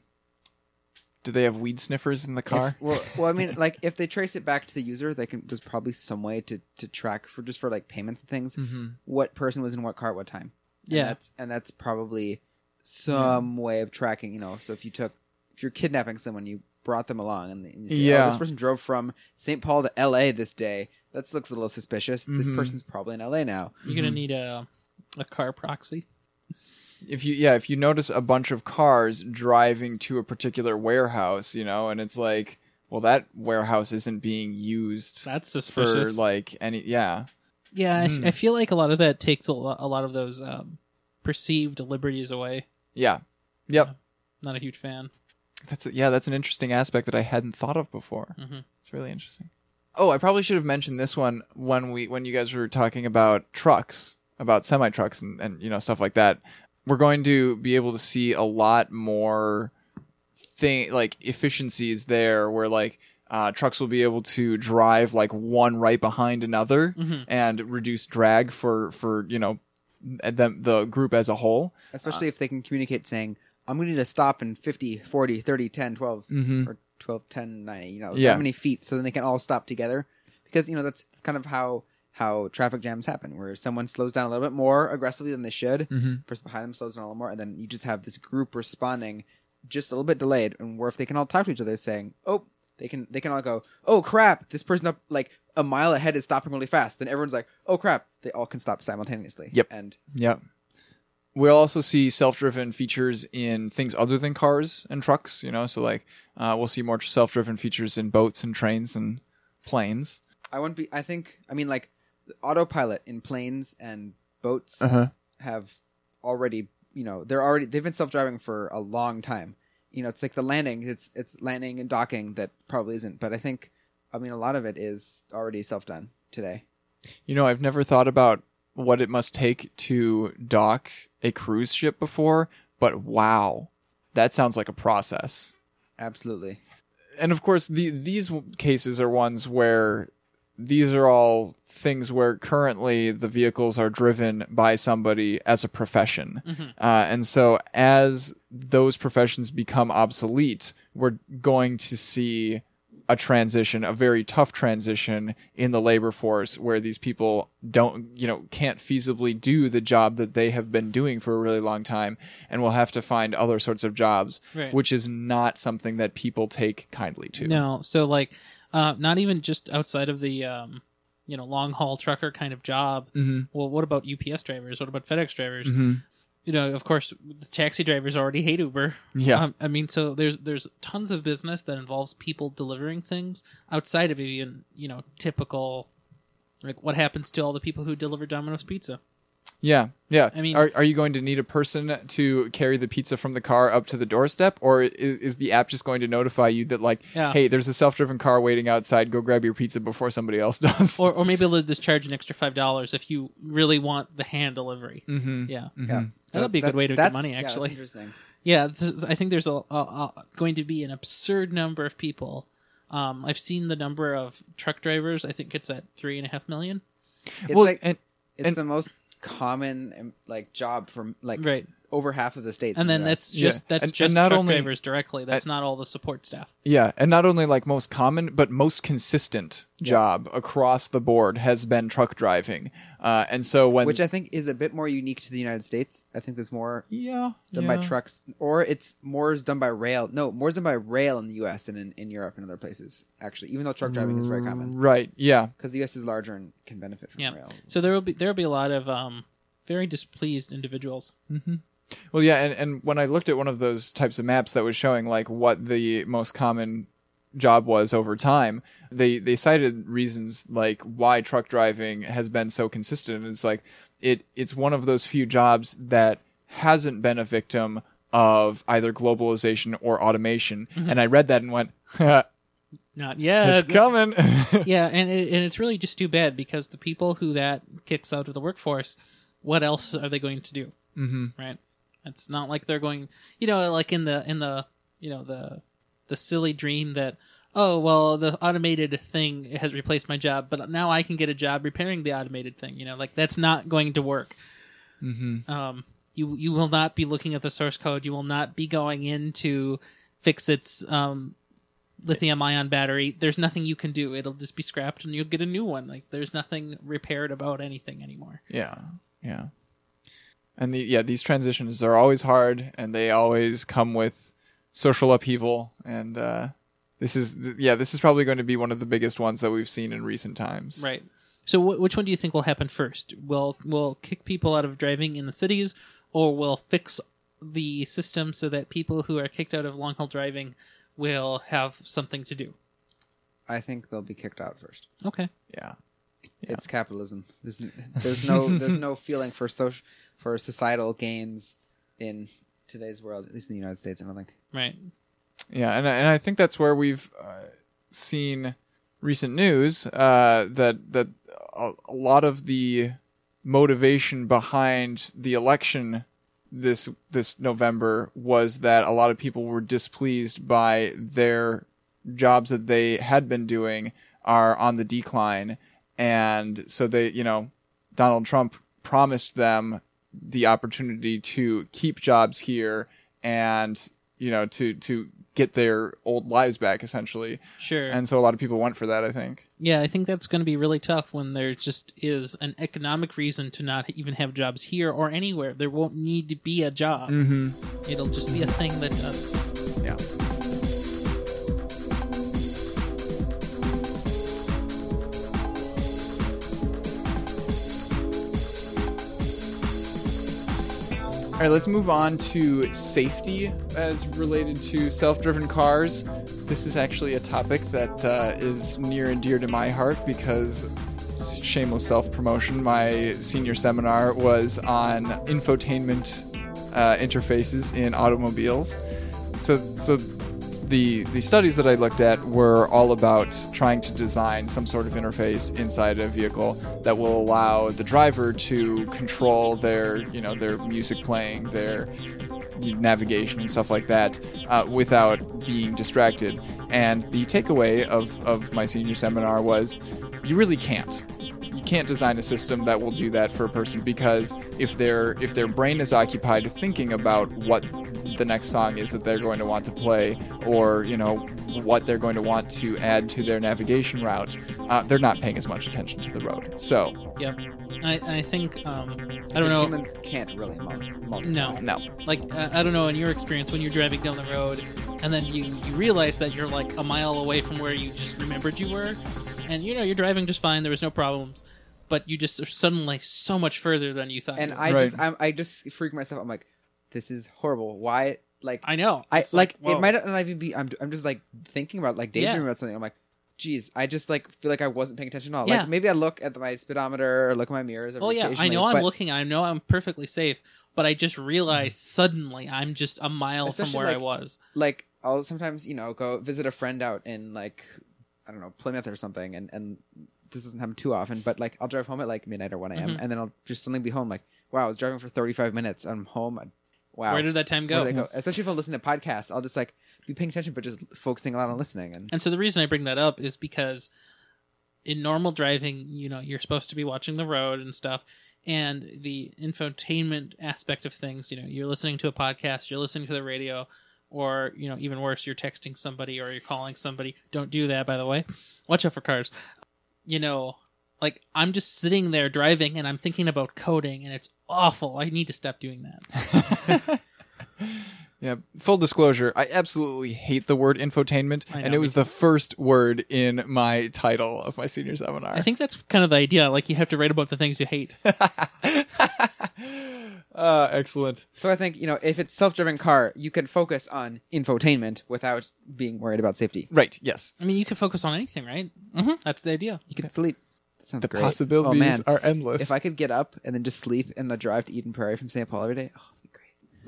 Do they have weed sniffers in the car? If- well, <laughs> well, I mean, like if they trace it back to the user, they can. There's probably some way to to track for just for like payments and things. What person was in what car at what time? And Yeah. that's and that's probably some way of tracking. You know, so if you took if you're kidnapping someone, you brought them along, and, and you say, Yeah. oh, this person drove from St. Paul to L.A. this day. That looks a little suspicious. This Mhm. person's probably in L.A. now. You're gonna need a a car proxy. if you yeah if you notice a bunch of cars driving to a particular warehouse you know and it's like well that warehouse isn't being used That's for suspicious. like any yeah yeah, I, Hmm. I feel like a lot of that takes a lot, a lot of those um, perceived liberties away. yeah yep Not a huge fan. That's yeah, that's an interesting aspect that I hadn't thought of before. Mhm. It's really interesting. Oh, I probably should have mentioned this one when we when you guys were talking about trucks, about semi trucks and, and you know stuff like that. We're going to be able to see a lot more thing like efficiencies there, where like uh, trucks will be able to drive like one right behind another Mhm. and reduce drag for for you know the the group as a whole. Especially if they can communicate saying, I'm going to need to stop in 50, 40, 30, 10, 12, Mhm. or 12, 10, 90, you know, Yeah. that many feet so then they can all stop together. Because, you know, that's, that's kind of how how traffic jams happen, where someone slows down a little bit more aggressively than they should, Mhm. person behind them slows down a little more, and then you just have this group responding just a little bit delayed, and where if they can all talk to each other saying, oh, they can they can all go, oh crap, this person up like a mile ahead is stopping really fast. Then everyone's like, oh crap, they all can stop simultaneously. Yep. And Yep. We'll also see self-driven features in things other than cars and trucks. You know, so like uh, we'll see more self-driven features in boats and trains and planes. I wouldn't be. I think. I mean, like autopilot in planes and boats Uh-huh. have already. You know, they're already. They've been self-driving for a long time. You know, it's like the landing. It's it's landing and docking that probably isn't. But I think. I mean, a lot of it is already self-done today. You know, I've never thought about what it must take to dock a cruise ship before, but wow, that sounds like a process. Absolutely. and of course the, these cases are ones where these are all things where currently the vehicles are driven by somebody as a profession uh, and so as those professions become obsolete we're going to see a transition a very tough transition in the labor force where these people don't you know can't feasibly do the job that they have been doing for a really long time and will have to find other sorts of jobs Right. which is not something that people take kindly to. No, so like, uh, not even just outside of the, um, you know, long haul trucker kind of job. Mhm. Well, what about UPS drivers? What about FedEx drivers? Mhm. You know, of course, the taxi drivers already hate Uber. Yeah. Um, I mean, so there's there's tons of business that involves people delivering things outside of even you know typical. Like what happens to all the people who deliver Domino's pizza? Yeah, yeah. I mean- are are you going to need a person to carry the pizza from the car up to the doorstep, or is, is the app just going to notify you that like, Yeah. hey, there's a self-driven car waiting outside. Go grab your pizza before somebody else <laughs> does. Or or maybe they'll just charge an extra five dollars if you really want the hand delivery. mm-hmm. Yeah. Yeah. That'll be a good way to get that's- money, yeah, that's actually. interesting. <laughs> Yeah, this- I think there's a, a, a going to be an absurd number of people. Um, I've seen the number of truck drivers. I think it's at three and a half million. It's well, like and it's and- the most common um, like job for like Right. Over half of the states. and then the that's just Yeah. that's And- and just not truck only- drivers directly. That's not all the support staff. Yeah, and not only like most common, but most consistent job across the board has been truck driving. Uh, and so when which I think is a bit more unique to the United States. I think there's more yeah done yeah. by trucks, or it's more is done by rail. No, more is done by rail in the U.S. and in, in Europe and other places. Actually, even though truck driving is very common, Right. Yeah. because the U.S. is larger and can benefit from Yeah. rail. So there will be there will be a lot of um, very displeased individuals. Well, yeah, and, and when I looked at one of those types of maps that was showing like what the most common job was over time, they they cited reasons like why truck driving has been so consistent. It's like it it's one of those few jobs that hasn't been a victim of either globalization or automation. And I read that and went, Not yet. "It's coming." <laughs> yeah, and it, and it's really just too bad because the people who that kicks out of the workforce, what else are they going to do? Mm-hmm. Right. It's not like they're going, you know, like in the in the you know the the silly dream that oh well the automated thing has replaced my job, but now I can get a job repairing the automated thing. You know, like that's not going to work. Mm-hmm. Um, you you will not be looking at the source code. You will not be going in to fix its um, lithium ion battery, there's nothing you can do. It'll just be scrapped and you'll get a new one. Like there's nothing repaired about anything anymore. Yeah, yeah. And the yeah, these transitions are always hard, and they always come with social upheaval. And uh, this is th- yeah, this is probably going to be one of the biggest ones that we've seen in recent times. Right. So wh- which one do you think will happen first? Will will kick people out of driving in the cities or will fix the system so that people who are kicked out of long haul driving will have something to do? I think they'll be kicked out first. Okay. Yeah. It's capitalism. There's, n- there's no there's no <laughs> feeling for social for societal gains in today's world, at least in the United States. I don't think. Right. Yeah, and I- and I think that's where we've uh, seen recent news uh, that that a, a lot of the motivation behind the election this this November was that a lot of people were displeased by their jobs that they had been doing are on the decline, and so they you know Donald Trump promised them the opportunity to keep jobs here and you know to to get their old lives back essentially Sure. and so a lot of people went for that i think yeah, I think that's going to be really tough when there just is an economic reason to not even have jobs here or anywhere. There won't need to be a job. Mm-hmm. It'll just be a thing that does. yeah All right, let's move on to safety as related to self-driven cars. This is actually a topic that uh, is near and dear to my heart because shameless self-promotion. My senior seminar was on infotainment uh, interfaces in automobiles. So, so the the studies that I looked at were all about trying to design some sort of interface inside a vehicle that will allow the driver to control their you know their music playing, their navigation and stuff like that uh, without being distracted. And the takeaway of, of my senior seminar was you really can't. You can't design a system that will do that for a person because if their if their brain is occupied thinking about what the next song is that they're going to want to play or you know what they're going to want to add to their navigation route uh, they're not paying as much attention to the road so Yep. I, I think um, I don't know. Humans can't really multitask. No. no Like I, I don't know in your experience when you're driving down the road and then you you realize that you're like a mile away from where you just remembered you were, and you know you're driving just fine. There was no problems, but you just are suddenly so much further than you thought. And. I Right. just I'm, I just freak myself. I'm like, this is horrible. Why? Like I know. I It's like, it might not even be. I'm I'm just like thinking about like daydreaming Yeah. about something. I'm like, geez, I just like feel like I wasn't paying attention at all. Yeah. Like maybe I look at my speedometer or look at my mirrors. Oh yeah, I know I'm looking. I know I'm perfectly safe, but I just realized suddenly I'm just a mile from Especially, where I was. Like I'll sometimes you know go visit a friend out in like I don't know Plymouth or something, and and this doesn't happen too often. But like I'll drive home at like midnight or one a.m. Mhm. and then I'll just suddenly be home. Like wow, I was driving for 35 minutes. I'm home. Wow, Where did that time go? go? Especially if I listen to podcasts, I'll just like be paying attention, but just focusing a lot on listening. And And so the reason I bring that up is because in normal driving, you know, you're supposed to be watching the road and stuff. and the infotainment aspect of things. You know, you're listening to a podcast, you're listening to the radio, or you know, even worse, you're texting somebody or you're calling somebody. Don't do that, by the way. Watch out for cars. You know, like I'm just sitting there driving and I'm thinking about coding, and it's awful. I need to stop doing that. <laughs> Yeah, full disclosure, I absolutely hate the word infotainment, know, and it was the first word in my title of my senior seminar. I think that's kind of the idea. Like you have to write about the things you hate. uh, <laughs> excellent. So I think you know if it's self-driven car, you can focus on infotainment without being worried about safety. Right, yes. I mean, you can focus on anything, right? Mm-hmm. That's the idea. You can sleep. That sounds The great. possibilities oh, man. are endless. If I could get up and then just sleep in the drive to Eden Prairie from St. Paul every day, oh, it'd be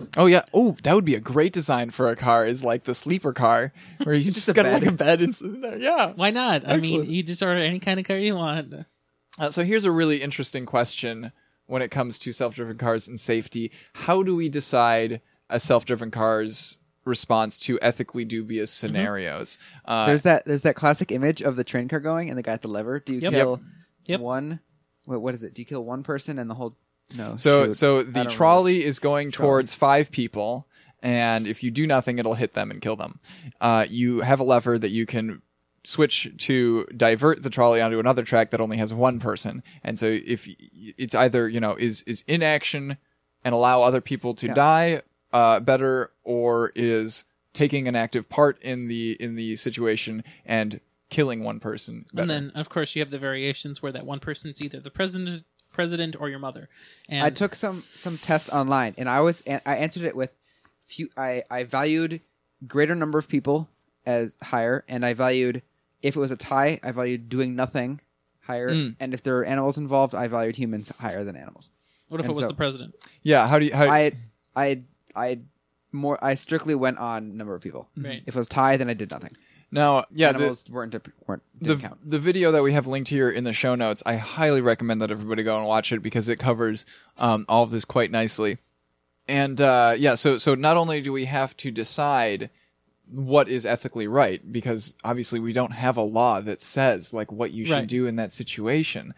great. oh yeah, oh that would be a great design for a car. Is like the sleeper car where you <laughs> just, a got like a bed and sit in there. Yeah. Why not? I mean, you just order any kind of car you want. Uh, so here's a really interesting question when it comes to self-driven cars and safety. How do we decide a self-driven car's response to ethically dubious scenarios? Uh, There's that. There's that classic image of the train car going and the guy at the lever. Do you Yep. kill Yep. One? What, what is it? Do you kill one person and the whole? No. So shoot. so I the don't trolley is going towards five people, and if you do nothing, it'll hit them and kill them. Uh, you have a lever that you can switch to divert the trolley onto another track that only has one person, and so if y- it's either you know is is inaction and allow other people to Yeah. die uh, better, or is taking an active part in the in the situation and killing one person better. And then, of course, you have the variations where that one person's either the president, president, or your mother. And I took some some test online, and I was I answered it with few. I I valued greater number of people as higher, and I valued if it was a tie, I valued doing nothing higher, Mm. and if there were animals involved, I valued humans higher than animals. what if it and was so- the president? yeah, how do you how I I I more I strictly went on number of people. Right. If it was tie, then I did nothing. Now yeah the, weren't weren't the, didn't count. the video that we have linked here in the show notes, I highly recommend that everybody go and watch it because it covers um, all of this quite nicely. And uh, yeah, so so not only do we have to decide what is ethically right, because obviously we don't have a law that says like what you should Right. do in that situation,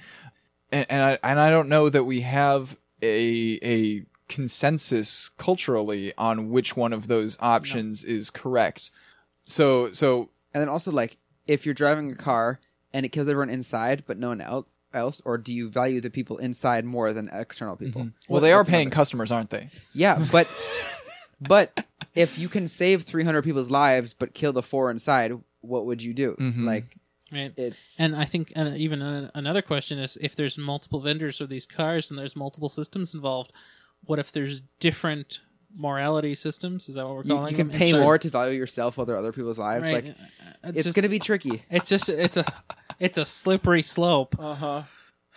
and, and I and I don't know that we have a a consensus culturally on which one of those options is correct. So so And then also like if you're driving a car and it kills everyone inside but no one el- else, or do you value the people inside more than external people? well, they are that's paying another- customers, aren't they? Yeah, <laughs> but but if you can save 300 people's lives but kill the four inside, what would you do? Mm-hmm. Like Right. it's And I think uh, even an another question is if there's multiple vendors of these cars and there's multiple systems involved, what if there's different morality systems? Is that what we're you, calling you can them? pay Instead- more to value yourself over other people's lives. Right. Like Uh, it's just- going to be tricky. <laughs> It's just it's a it's a slippery slope. Uh huh.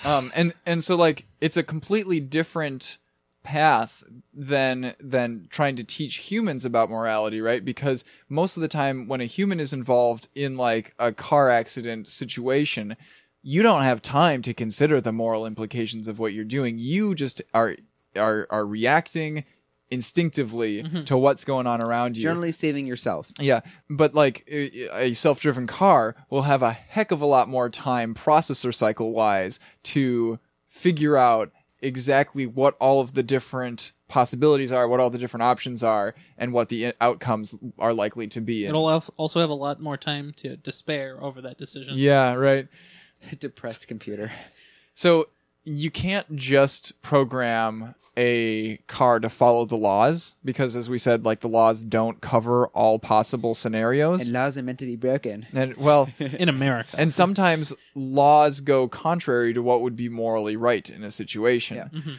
um and and so like it's a completely different path than than trying to teach humans about morality right because most of the time when a human is involved in like a car accident situation you don't have time to consider the moral implications of what you're doing you just are are are reacting instinctively mm-hmm. to what's going on around you Generally saving yourself. Yeah, but like a a self-driven car will have a heck of a lot more time processor cycle wise to figure out exactly what all of the different possibilities are, what all the different options are, and what the outcomes are likely to be. And- It'll also have a lot more time to despair over that decision. yeah, right. <laughs> Depressed computer. So you can't just program a car to follow the laws because as we said like the laws don't cover all possible scenarios. And laws are meant to be broken. and well, <laughs> In America. and sometimes laws go contrary to what would be morally right in a situation. Yeah.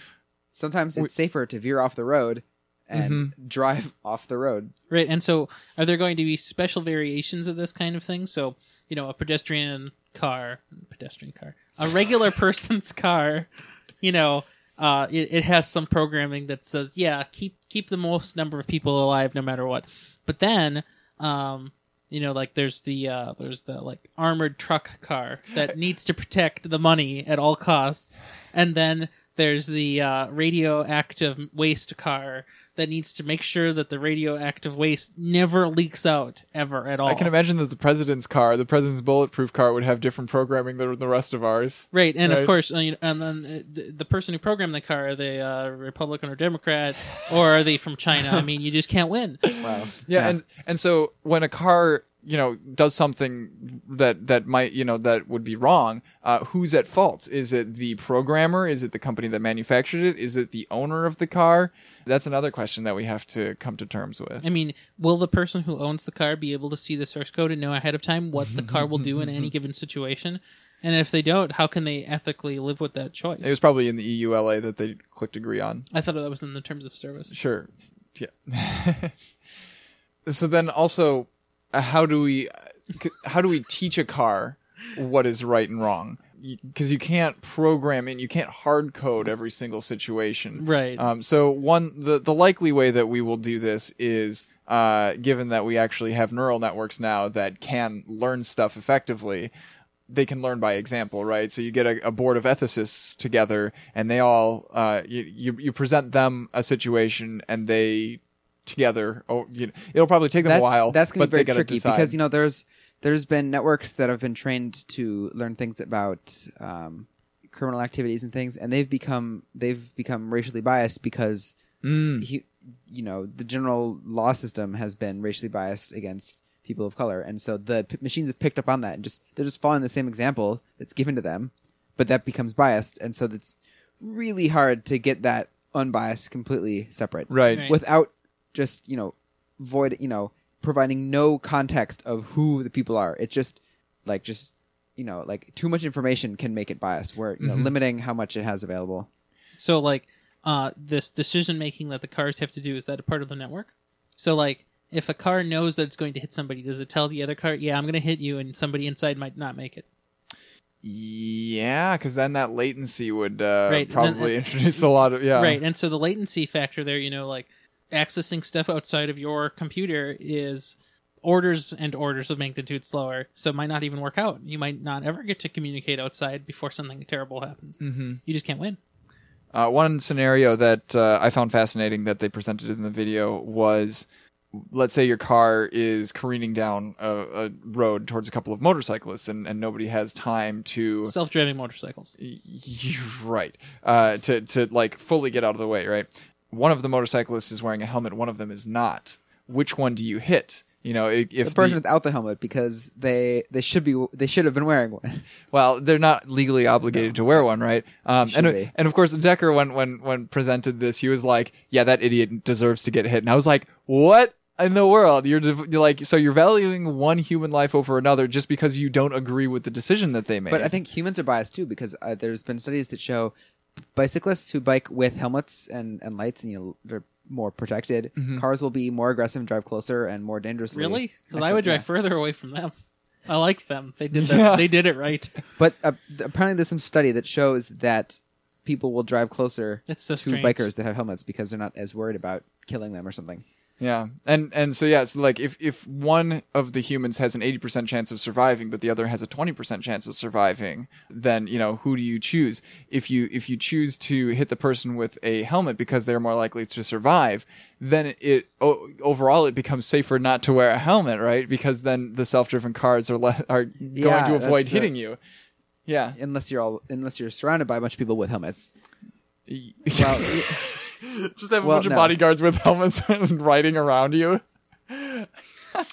Sometimes it's safer to veer off the road and Mm-hmm. drive <laughs> off the road. Right, and so are there going to be special variations of this kind of thing? So, you know, a pedestrian car, pedestrian car, a regular <laughs> person's car, you know, uh, it, it has some programming that says, yeah, keep keep the most number of people alive no matter what. But then, um, you know, like there's the uh, there's the like armored truck car that <laughs> needs to protect the money at all costs, and then There's the uh, radioactive waste car that needs to make sure that the radioactive waste never leaks out ever at all. I can imagine that the president's car, the president's bulletproof car, would have different programming than the rest of ours. Right, and Right. of course, uh, you know, and then uh, the, the person who programmed the car, are they uh, Republican or Democrat, or are they from China? I mean, you just can't win. Wow. Yeah, and and so when a car you know does something that that might you know that would be wrong, uh, who's at fault? Is it the programmer? Is it the company that manufactured it? Is it the owner of the car? That's another question that we have to come to terms with. I mean, will the person who owns the car be able to see the source code and know ahead of time what the car will do in any <laughs> given situation? And if they don't, how can they ethically live with that choice? it was probably in the EULA that they clicked agree on. I thought that was in the terms of service. Sure. Yeah. <laughs> so then also how do we how do we teach a car what is right and wrong? Because you can't program and you can't hard code every single situation. Right. Um, so one the the likely way that we will do this is uh, given that we actually have neural networks now that can learn stuff effectively they can learn by example, right? So you get a, a board of ethicists together, and they all uh, you, you you present them a situation, and they together. Oh, you know, it'll probably take them that's, a while. That's gonna but be very tricky decide. because you know there's there's been networks that have been trained to learn things about um, criminal activities and things, and they've become they've become racially biased because Mm. he, you know the general law system has been racially biased against people of color, and so the p- machines have picked up on that and just they're just following the same example that's given to them, but that becomes biased, and so it's really hard to get that unbiased completely separate right. Right. without just you know void you know providing no context of who the people are it's just like just you know like too much information can make it biased where you know limiting how much it has available So, like, uh, this decision making that the cars have to do is that a part of the network? So, like, if a car knows that it's going to hit somebody, does it tell the other car, "Yeah, I'm going to hit you," and somebody inside might not make it? Yeah, because then that latency would uh, Right, probably then- <laughs> introduce a lot of yeah. Right, and so the latency factor there, you know, like accessing stuff outside of your computer is orders and orders of magnitude slower, so it might not even work out. You might not ever get to communicate outside before something terrible happens. Mm-hmm. You just can't win. Uh, one scenario that uh, I found fascinating that they presented in the video was let's say your car is careening down a, a road towards a couple of motorcyclists and, and nobody has time to Self-driving motorcycles. you're right uh, to, to like fully get out of the way right one of the motorcyclists is wearing a helmet one of them is not which one do you hit you know if the person the- without the helmet because they they should be they should have been wearing one <laughs> Well, they're not legally obligated to wear one, right? Um, and be. and of course, Decker when when when presented this, he was like, "Yeah, that idiot deserves to get hit." And I was like, "What in the world? You're, you're like so you're valuing one human life over another just because you don't agree with the decision that they made." but i think humans are biased too because uh, there's been studies that show bicyclists who bike with helmets and, and lights and you know they're more protected cars will be more aggressive and drive closer and more dangerously Really? Because I would drive further away from them. I like them. They did that. Yeah. They did it right. But uh, apparently, there's some study that shows that people will drive closer That's so to strange. bikers that have helmets because they're not as worried about killing them or something. Yeah, and and so yeah, so like if if one of the humans has an eighty percent chance of surviving, but the other has a twenty percent chance of surviving, then you know who do you choose? If you if you choose to hit the person with a helmet because they're more likely to survive, then it o- overall it becomes safer not to wear a helmet, right? Because then the self driven cars are le- are going Yeah, to avoid hitting you. Yeah. Unless you're all unless you're surrounded by a bunch of people with helmets. well, <laughs> <laughs> just have a well, bunch of bodyguards with helmets <laughs> and riding around you. <laughs>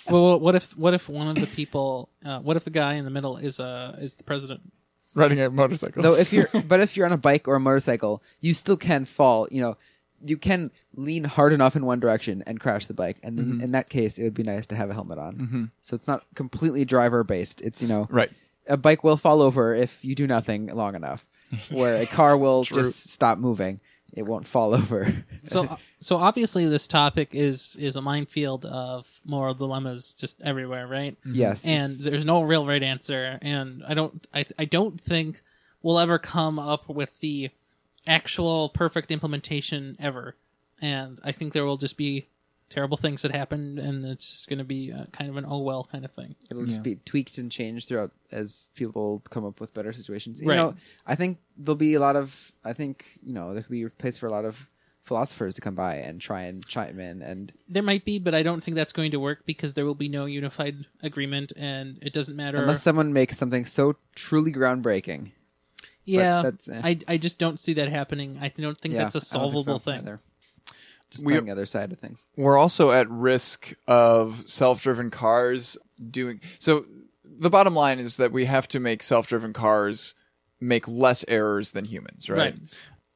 Well, what if what if one of the people, uh, what if the guy in the middle is uh is the president? Riding a motorcycle. Though if you're but if you're on a bike or a motorcycle, you still can fall. You know, you can lean hard enough in one direction and crash the bike. And then in that case, it would be nice to have a helmet on. So it's not completely driver based. It's you know Right. a bike will fall over if you do nothing long enough, where a car will just stop moving. It won't fall <laughs> over. So so obviously this topic is is a minefield of moral dilemmas just everywhere, right? Mm-hmm. yes, and there's no real right answer and i don't I, I don't think we'll ever come up with the actual perfect implementation ever and i think there will just be terrible things that happen, and it's just going to be uh, kind of an oh well kind of thing. It'll just Yeah. be tweaked and changed throughout as people come up with better situations. You Right. know, I think there'll be a lot of. I think you know there could be a place for a lot of philosophers to come by and try and chime in and There might be, but I don't think that's going to work because there will be no unified agreement, and it doesn't matter. unless someone makes something so truly groundbreaking. yeah, that's, eh. I I just don't see that happening. I don't think Yeah, that's a I don't think solvable so thing. either. Just We- playing the other side of things. we're also at risk of self-driven cars doing so the bottom line is that we have to make self-driven cars make less errors than humans right, Right.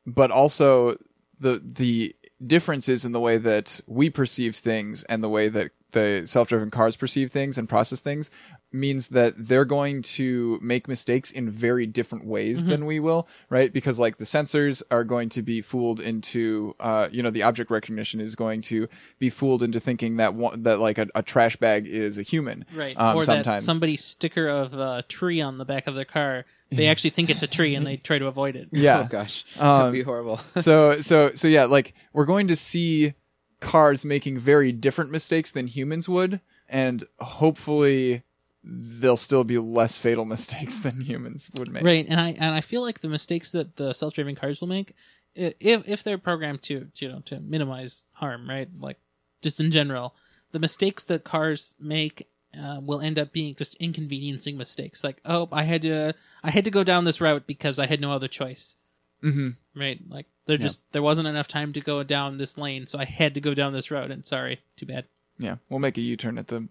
but also the the difference is in the way that we perceive things and the way that the self-driven cars perceive things and process things means that they're going to make mistakes in very different ways than we will right because like the sensors are going to be fooled into uh, you know the object recognition is going to be fooled into thinking that one, that like a, a trash bag is a human Right. um, or sometimes that somebody's sticker of a tree on the back of their car, they actually think it's a tree and they <laughs> try to avoid it. yeah Oh gosh, Um, that'd be horrible. <laughs> so so so yeah like we're going to see cars making very different mistakes than humans would and hopefully they'll still be less fatal <laughs> mistakes than humans would make Right. And I and I feel like the mistakes that the self driving cars will make, if if they're programmed to you know to minimize harm, right? Like just in general, the mistakes that cars make. Uh, will end up being just inconveniencing mistakes like oh i had to i had to go down this route because i had no other choice mm-hmm. right like there just there wasn't enough time to go down this lane so i had to go down this road and sorry too bad yeah we'll make a u-turn at the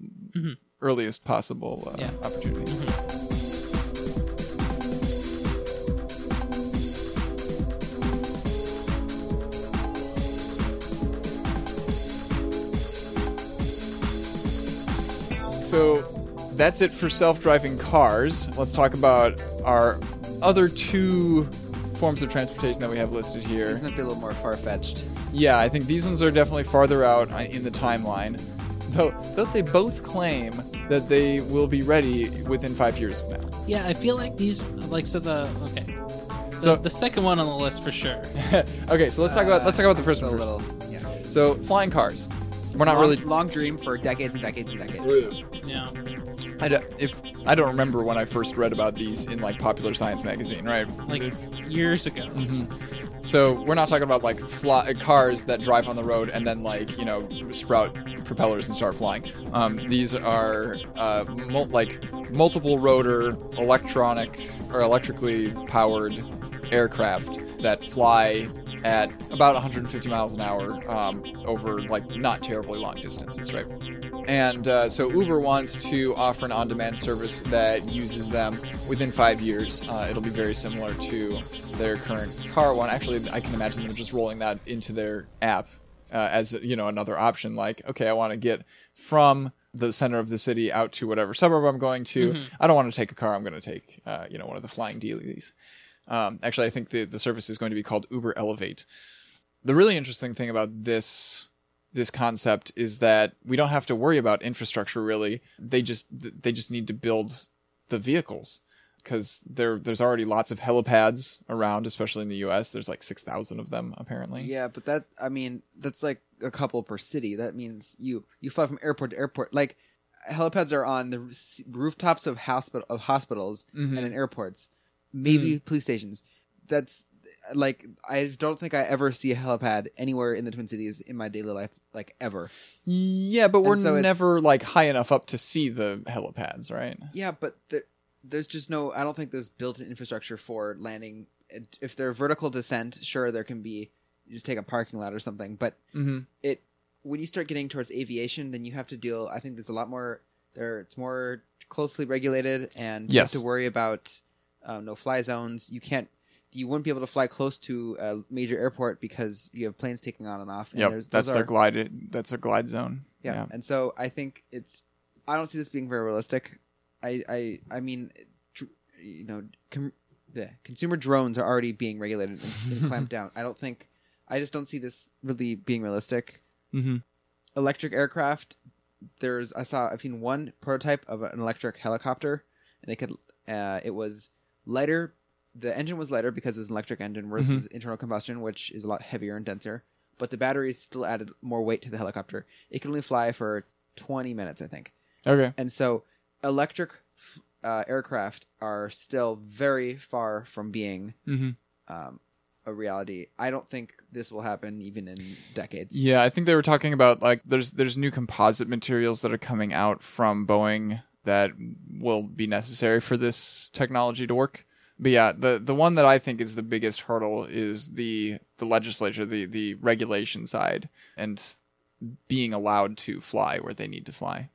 earliest possible uh, Yeah. opportunity So that's it for self-driving cars. Let's talk about our other two forms of transportation that we have listed here. These might be a little more far fetched. Yeah, I think these ones are definitely farther out uh, in the timeline. Though, though they both claim that they will be ready within five years from now. yeah i feel like these like so the okay the, So- the second one on the list for sure <laughs> okay, so let's talk about let's talk about the first a one first. little. Yeah. So flying cars. We're not long, really. long dream for decades and decades and decades. yeah I don't, if I don't remember when I first read about these in like Popular Science magazine, right? like It's- years ago mm-hmm. So we're not talking about like fly, cars that drive on the road and then like you know sprout propellers and start flying. Um, these are uh, mul- like multiple rotor electronic or electrically powered aircraft that fly at about 150 miles an hour um, over like not terribly long distances, right? And uh, so Uber wants to offer an on-demand service that uses them within five years. Uh, it'll be very similar to their current car one. Actually, I can imagine them just rolling that into their app uh, as you know another option. Like, okay, I want to get from the center of the city out to whatever suburb I'm going to. I don't want to take a car. I'm going to take uh, you know one of the flying dealies. Um, actually, I think the the service is going to be called Uber Elevate. The really interesting thing about this this concept is that we don't have to worry about infrastructure really. They just they just need to build the vehicles because there there's already lots of helipads around, especially in the U.S. There's like six thousand of them apparently. Yeah, but that I mean that's like a couple per city. That means you you fly from airport to airport. Like helipads are on the rooftops of hospital of hospitals Mhm. and in airports, maybe Hmm. police stations. That's like I don't think I ever see a helipad anywhere in the Twin Cities in my daily life, like ever. Yeah, but we're so never like high enough up to see the helipads, right? Yeah, but there, there's just no. I don't think there's built-in infrastructure for landing. If they're vertical descent, sure there can be. You just take a parking lot or something, but Mm-hmm. it when you start getting towards aviation, then you have to deal. I think there's a lot more there. It's more closely regulated, and you have to worry about um, no fly zones. You can't. You wouldn't be able to fly close to a major airport because you have planes taking on and off. And Yep, that's their are- glide. That's a glide zone. yeah. And so I think it's. I don't see this being very realistic. I I I mean, dr- you know, com- the consumer drones are already being regulated and, and clamped <laughs> down. I don't think. I just don't see this really being realistic. Mm-hmm. Electric aircraft. There's I saw I've seen one prototype of an electric helicopter, and they could. Uh, it was lighter. The engine was lighter because it was an electric engine versus internal combustion, which is a lot heavier and denser. but the batteries still added more weight to the helicopter. It can only fly for 20 minutes, I think. Okay. And so electric uh, aircraft are still very far from being hmm um, a reality. I don't think this will happen even in decades. Yeah, I think they were talking about like there's there's new composite materials that are coming out from Boeing that will be necessary for this technology to work. But yeah, the the one that I think is the biggest hurdle is the the legislature, the the regulation side, and being allowed to fly where they need to fly.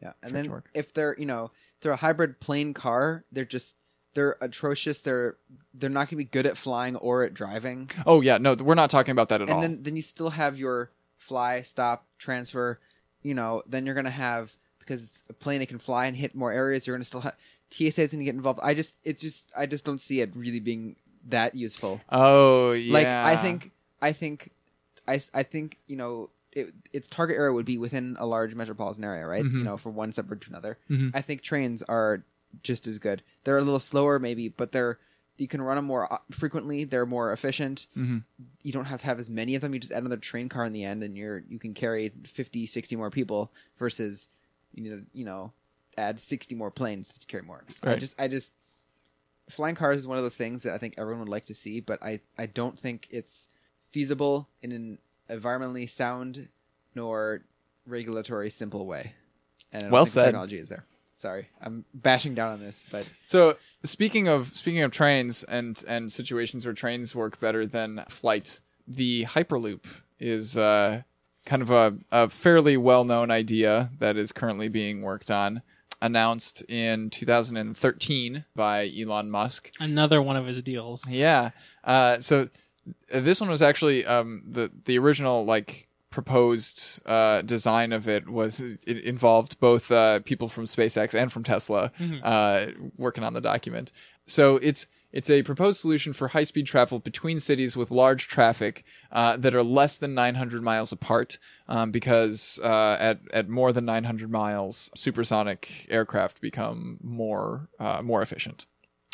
Yeah, and then if they're you know they're a hybrid plane car, they're just they're atrocious. They're they're not going to be good at flying or at driving. Oh yeah, no, we're not talking about that at and all. And then then you still have your fly, stop, transfer. You know, then you're going to have because it's a plane it can fly and hit more areas. You're going to still have TSA is going to get involved. I just it's just I just don't see it really being that useful. oh yeah, Like I think I think I, I think you know it, its target area would be within a large metropolitan area, right? Mhm. You know, from one suburb to another. Mhm. I think trains are just as good. They're a little slower, maybe, but they're you can run them more uh, frequently. They're more efficient. Mhm. You don't have to have as many of them. You just add another train car in the end, and you're you can carry 50, 60 more people versus you know you know add sixty more planes to carry more. I just I just flying cars is one of those things that I think everyone would like to see, but I I don't think it's feasible in an environmentally sound nor regulatory simple way. And Well said. Technology is there. Sorry, I'm bashing down on this, but So speaking of speaking of trains and and situations where trains work better than flight, the Hyperloop is uh, kind of a, a fairly well known idea that is currently being worked on. Announced in 2013 by Elon Musk. Another one of his deals. Yeah. Uh, so this one was actually um, the the original like proposed uh, design of it was it involved both uh, people from SpaceX and from Tesla uh, working on the document. So it's it's a proposed solution for high speed travel between cities with large traffic uh, that are less than 900 miles apart, um, because uh, at at more than 900 miles, supersonic aircraft become more uh, more efficient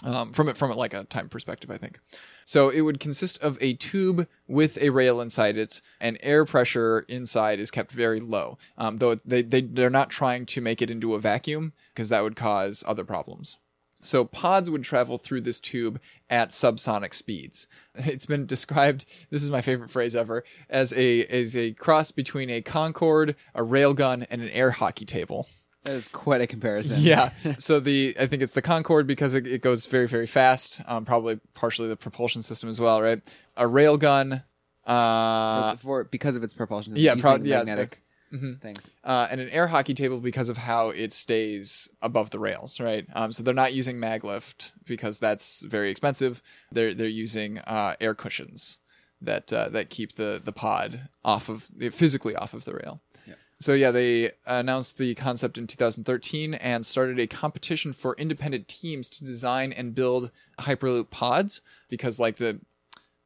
um, from it from it like a time perspective, I think. So it would consist of a tube with a rail inside it, and air pressure inside is kept very low. Um, though they they they're not trying to make it into a vacuum because that would cause other problems. So pods would travel through this tube at subsonic speeds. <laughs> It's been described. This is my favorite phrase ever as a as a cross between a Concorde, a railgun, and an air hockey table. that is quite a comparison. Yeah. <laughs> so the I think it's the Concorde because it, it goes very very fast. Um, probably partially the propulsion system as well, right? A railgun, uh, for, for- because of its propulsion, yeah, using yeah, magnetic mhm. things. uh, and an air hockey table because of how it stays above the rails, right? Um, so they're not using maglev because that's very expensive. They're they're using uh, air cushions that uh, that keep the the pod off of physically off of the rail. Yeah. So yeah, they announced the concept in 2013 and started a competition for independent teams to design and build hyperloop pods because like the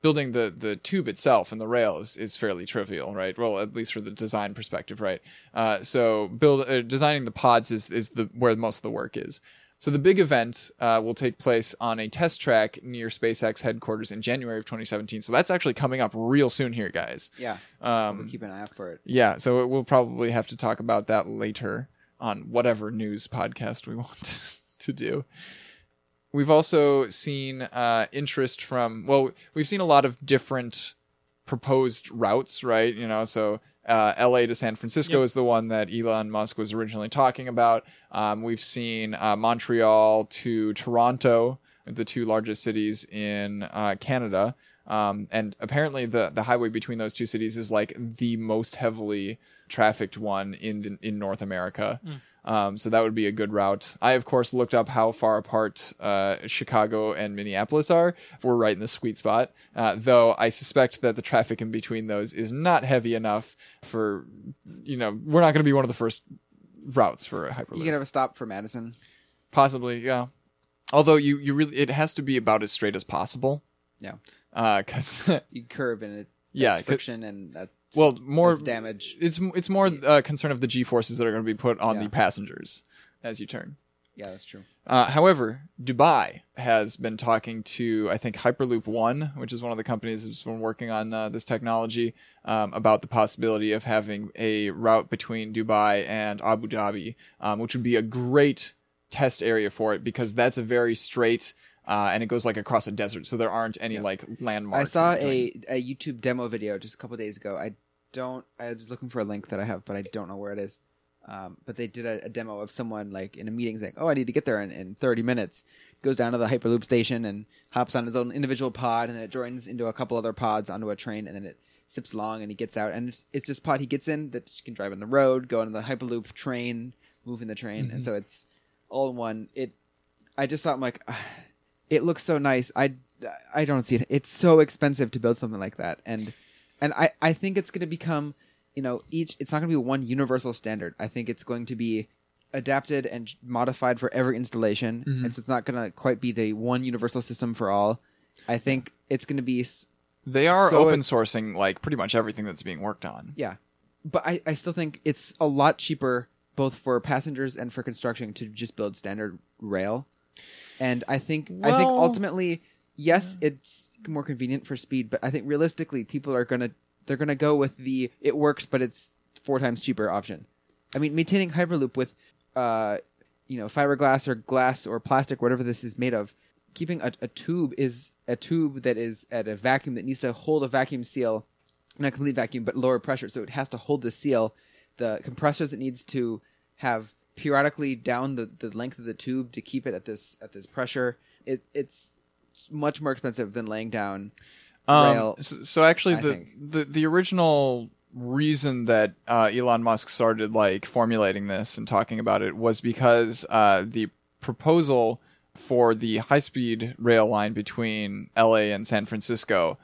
building the the tube itself and the rail is, is fairly trivial, right? Well, at least for the design perspective, right? Uh, so build uh, designing the pods is is the where most of the work is. So the big event uh, will take place on a test track near SpaceX headquarters in January of 2017. So that's actually coming up real soon here, guys. Yeah, Um, we'll keep an eye out for it. yeah, so we'll probably have to talk about that later on whatever news podcast we <laughs> want to do. We've also seen uh, interest from, well, we've seen a lot of different proposed routes, right? You know, so uh, LA to San Francisco Yep. is the one that Elon Musk was originally talking about. Um, we've seen uh, Montreal to Toronto, the two largest cities in uh, Canada. Um, and apparently, the, the highway between those two cities is like the most heavily trafficked one in in North America. Um, so that would be a good route. I, of course, looked up how far apart uh, Chicago and Minneapolis are. We're right in the sweet spot, uh, though I suspect that the traffic in between those is not heavy enough for, you know, we're not going to be one of the first routes for a hyperloop. You can have a stop for Madison. Possibly, yeah. Although you, you really, it has to be about as straight as possible. Yeah, Because, <laughs> you curve and it. Yeah, friction and that. Well, more That's damage. It's it's more uh, concern of the g forces that are going to be put on Yeah. the passengers as you turn. Yeah, that's true. Uh, however, Dubai has been talking to, I think, Hyperloop One, which is one of the companies that's been working on uh, this technology, um, about the possibility of having a route between Dubai and Abu Dhabi, um, which would be a great test area for it because that's a very straight. Uh, and it goes like across a desert, so there aren't any like landmarks. I saw in between. a, a YouTube demo video just a couple days ago. I don't. I was looking for a link that I have, but I don't know where it is. Um, but they did a, a demo of someone like in a meeting saying, "Oh, I need to get there in, in 30 minutes." Goes down to the Hyperloop station and hops on his own individual pod, and then it joins into a couple other pods onto a train, and then it zips along, and he gets out, and it's, it's this pod he gets in that he can drive on the road, go on the Hyperloop train, move in the train, and so it's all in one. It. I just thought, I'm like, ah, it looks so nice. I I don't see it. It's so expensive to build something like that, and and I I think it's going to become, you know, each. It's not going to be one universal standard. I think it's going to be adapted and modified for every installation, mm-hmm. and so it's not going to quite be the one universal system for all. I think it's going to be s- They are So open sourcing like pretty much everything that's being worked on. yeah, but I I still think it's a lot cheaper both for passengers and for construction to just build standard rail, and I think I think ultimately yes, it's more convenient for speed, but I think realistically people are gonna they're gonna go with the it works but it's four times cheaper option. I mean, maintaining Hyperloop with uh you know fiberglass or glass or plastic whatever this is made of. Keeping a, a tube is a tube that is at a vacuum that needs to hold a vacuum seal not complete vacuum, but lower pressure. So it has to hold the seal. The compressors it needs to have periodically down the, the length of the tube to keep it at this at this pressure. It it's much more expensive than laying down Um, rail. So, so actually, the, the the original reason that uh, Elon Musk started like formulating this and talking about it was because uh, the proposal for the high speed rail line between L.A. and San Francisco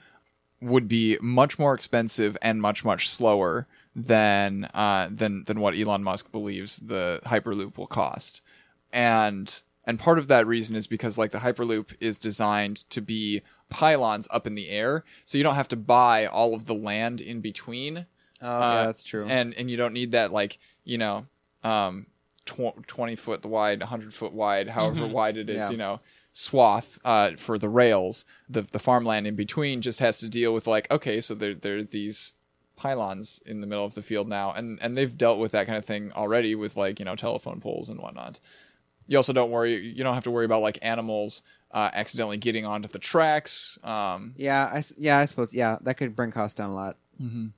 would be much more expensive and much much slower than uh, than than what Elon Musk believes the Hyperloop will cost, and and part of that reason is because like the Hyperloop is designed to be pylons up in the air, so you don't have to buy all of the land in between. Oh, Uh, yeah, that's true. And and you don't need that like you know um, tw- twenty foot wide, hundred foot wide, however wide it is, Yeah. you know, swath uh, for the rails. The the farmland in between just has to deal with like okay, so there there are these pylons in the middle of the field now, and and they've dealt with that kind of thing already with like you know telephone poles and whatnot. You also don't worry. You don't have to worry about like animals uh, accidentally getting onto the tracks. Um, yeah, I s yeah, I suppose yeah, that could bring costs down a lot. here's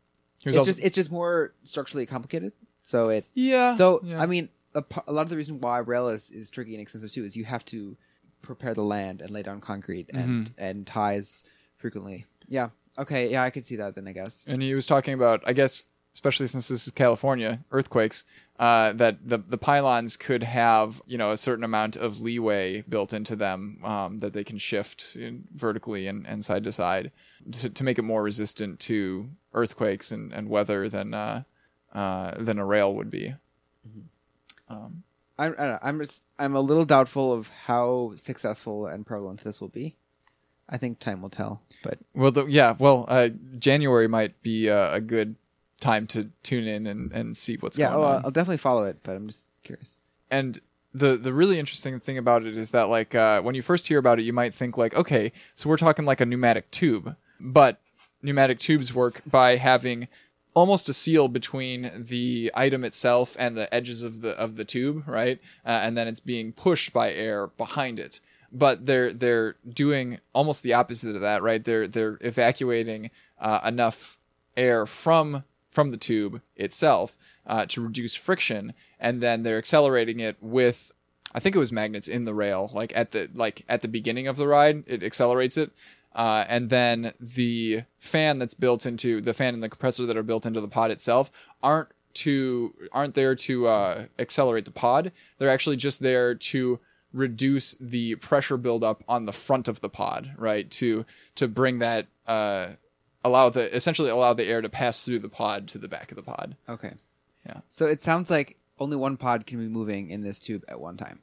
It's also- just it's just more structurally complicated. So it yeah. Though yeah. I mean, a lot of the reason why rail is, is tricky and expensive too is you have to prepare the land and lay down concrete and Mm-hmm. and ties frequently. Yeah. Okay. Yeah, I could see that then. I guess. and he was talking about, I guess, especially since this is California, earthquakes, uh, that the the pylons could have you know a certain amount of leeway built into them um, that they can shift in, vertically and, and side to side to, to make it more resistant to earthquakes and, and weather than uh, uh, than a rail would be. I'm I don't know, I'm just I'm a little doubtful of how successful and prevalent this will be. I think time will tell. But Well, the, yeah, well, uh, January might be uh, a good time to tune in and, and see what's yeah, going oh, on. I'll definitely follow it. But I'm just curious. and the the really interesting thing about it is that like uh, when you first hear about it, you might think like, okay, so we're talking like a pneumatic tube, but pneumatic tubes work by having almost a seal between the item itself and the edges of the of the tube, right? Uh, and then it's being pushed by air behind it. But they're they're doing almost the opposite of that, right? They're they're evacuating uh, enough air from from the tube itself uh, to reduce friction, and then they're accelerating it with, I think it was magnets in the rail, like at the like at the beginning of the ride, it accelerates it, uh, and then the fan that's built into the fan and the compressor that are built into the pod itself aren't to aren't there to uh, accelerate the pod. They're actually just there to reduce the pressure buildup on the front of the pod, right? To to bring that uh, allow the essentially allow the air to pass through the pod to the back of the pod. Okay. Yeah. So it sounds like only one pod can be moving in this tube at one time.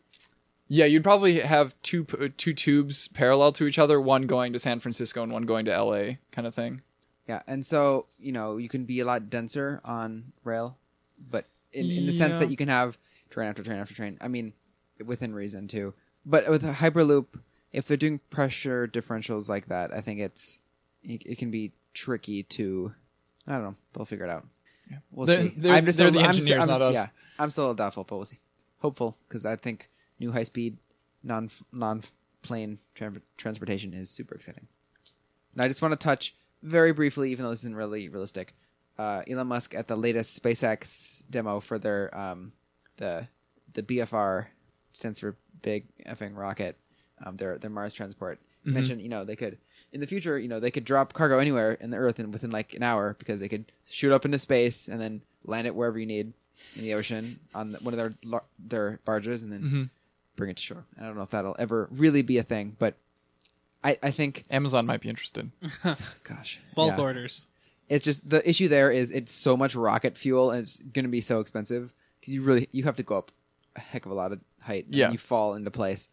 Yeah, you'd probably have two two tubes parallel to each other, one going to San Francisco and one going to L.A. kind of thing. Yeah, and so you know you can be a lot denser on rail, but in, in the sense that you can have train after train after train. I mean, within reason too. But with a hyperloop, if they're doing pressure differentials like that, I think it's it, it can be tricky to. I don't know. They'll figure it out. Yeah. We'll They're- see. they're- I'm just they're a- the engineers, I'm not us. Yeah, I'm still a little doubtful, but we'll see. Hopeful because I think new high speed non non plane tran- transportation is super exciting. And I just want to touch very briefly, even though this isn't really realistic. Uh, Elon Musk at the latest SpaceX demo for their um, the the BFR stands for Big Effing Rocket, um, their their Mars transport. Mm-hmm. Mentioned, you know, they could in the future, you know, they could drop cargo anywhere in the Earth and within like an hour because they could shoot up into space and then land it wherever you need in the ocean on the, one of their lar- their barges and then Mm-hmm. bring it to shore. I don't know if that'll ever really be a thing, but I I think Amazon might be interested. <laughs> gosh, Bulk yeah. orders. It's just the issue there is it's so much rocket fuel and it's going to be so expensive because you really you have to go up a heck of a lot of height. and Yeah. you fall into place.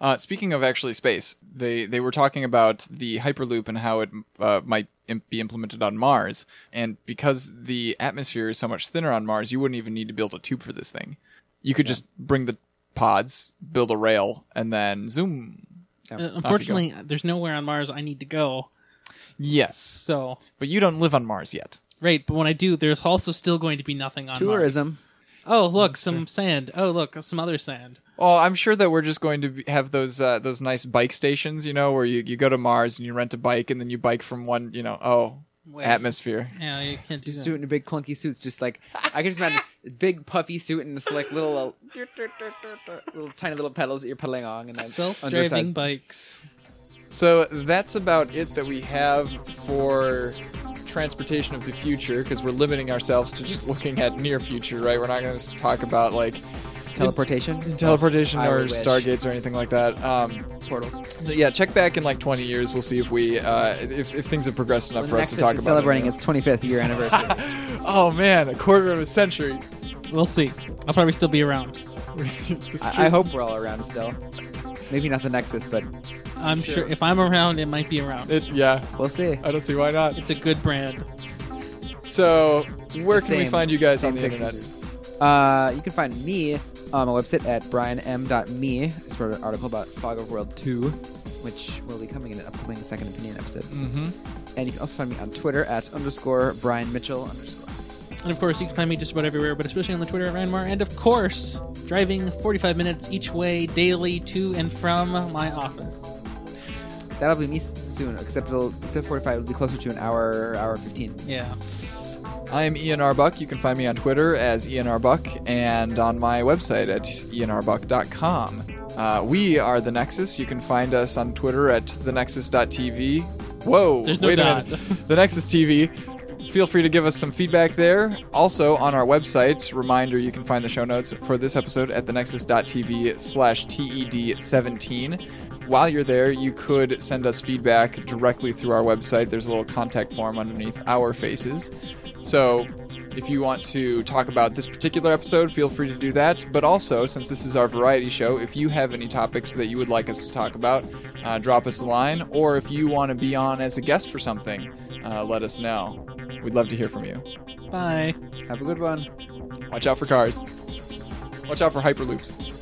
Uh, speaking of actually space, they they were talking about the hyperloop and how it uh, might im- be implemented on Mars, and because the atmosphere is so much thinner on Mars, you wouldn't even need to build a tube for this thing. You could just bring the pods, build a rail, and then zoom. Uh, unfortunately, there's nowhere on Mars I need to go. Yes, So, but you don't live on Mars yet. right, but when I do, there's also still going to be nothing on Mars. Tourism. Oh, look, some sand. Oh, look, some other sand. Well, I'm sure that we're just going to be- have those uh, those nice bike stations, you know, where you, you go to Mars and you rent a bike and then you bike from one, you know, oh, Wait. atmosphere. Yeah, you can't do Just that. do it in a big clunky suits, just like I can just imagine a big puffy suit and this like little uh, little tiny little pedals that you're pedaling on and then Self-driving undersized- bikes. So that's about it that we have for transportation of the future because we're limiting ourselves to just <laughs> looking at near future, right? We're not going to talk about like teleportation, teleportation I or wish. stargates or anything like that. Um, portals. yeah, check back in like 20 years. We'll see if we uh, if, if things have progressed enough When for us to talk is about. celebrating it. its 25th year anniversary. <laughs> Oh man, a quarter of a century. We'll see. I'll probably still be around. <laughs> I. I hope we're all around still. Maybe not the Nexus, but I'm sure. if I'm around, it might be around. It, yeah, we'll see. I don't see why not. It's a good brand. So, where can we Same- find you guys on the six internet? users. Uh, you can find me on my website at brianm.me. I just wrote an article about Fog of World 2, which will be coming in an upcoming Second Opinion episode. Mm-hmm. And you can also find me on Twitter at underscore Brian Mitchell underscore. And of course, you can find me just about everywhere, but especially on the Twitter at Ryanmar. And of course, driving 45 minutes each way daily to and from my office. That'll be me soon, except it'll of 45, it'll be closer to an hour, hour 15. Yeah. I am Ian Arbuck. You can find me on Twitter as Ian Arbuck and on my website at ianarbuck.com. Uh, we are The Nexus. You can find us on Twitter at thenexus.tv. Whoa, There's no wait dot. a minute. The Nexus TV. Feel free to give us some feedback there. Also, on our website, reminder you can find the show notes for this episode at thenexus.tv slash TED17. While you're there, you could send us feedback directly through our website. There's a little contact form underneath our faces. So, if you want to talk about this particular episode, feel free to do that. But also, since this is our variety show, if you have any topics that you would like us to talk about, uh, drop us a line. Or if you want to be on as a guest for something, uh, let us know. We'd love to hear from you. Bye. Have a good one. Watch out for cars. Watch out for hyperloops.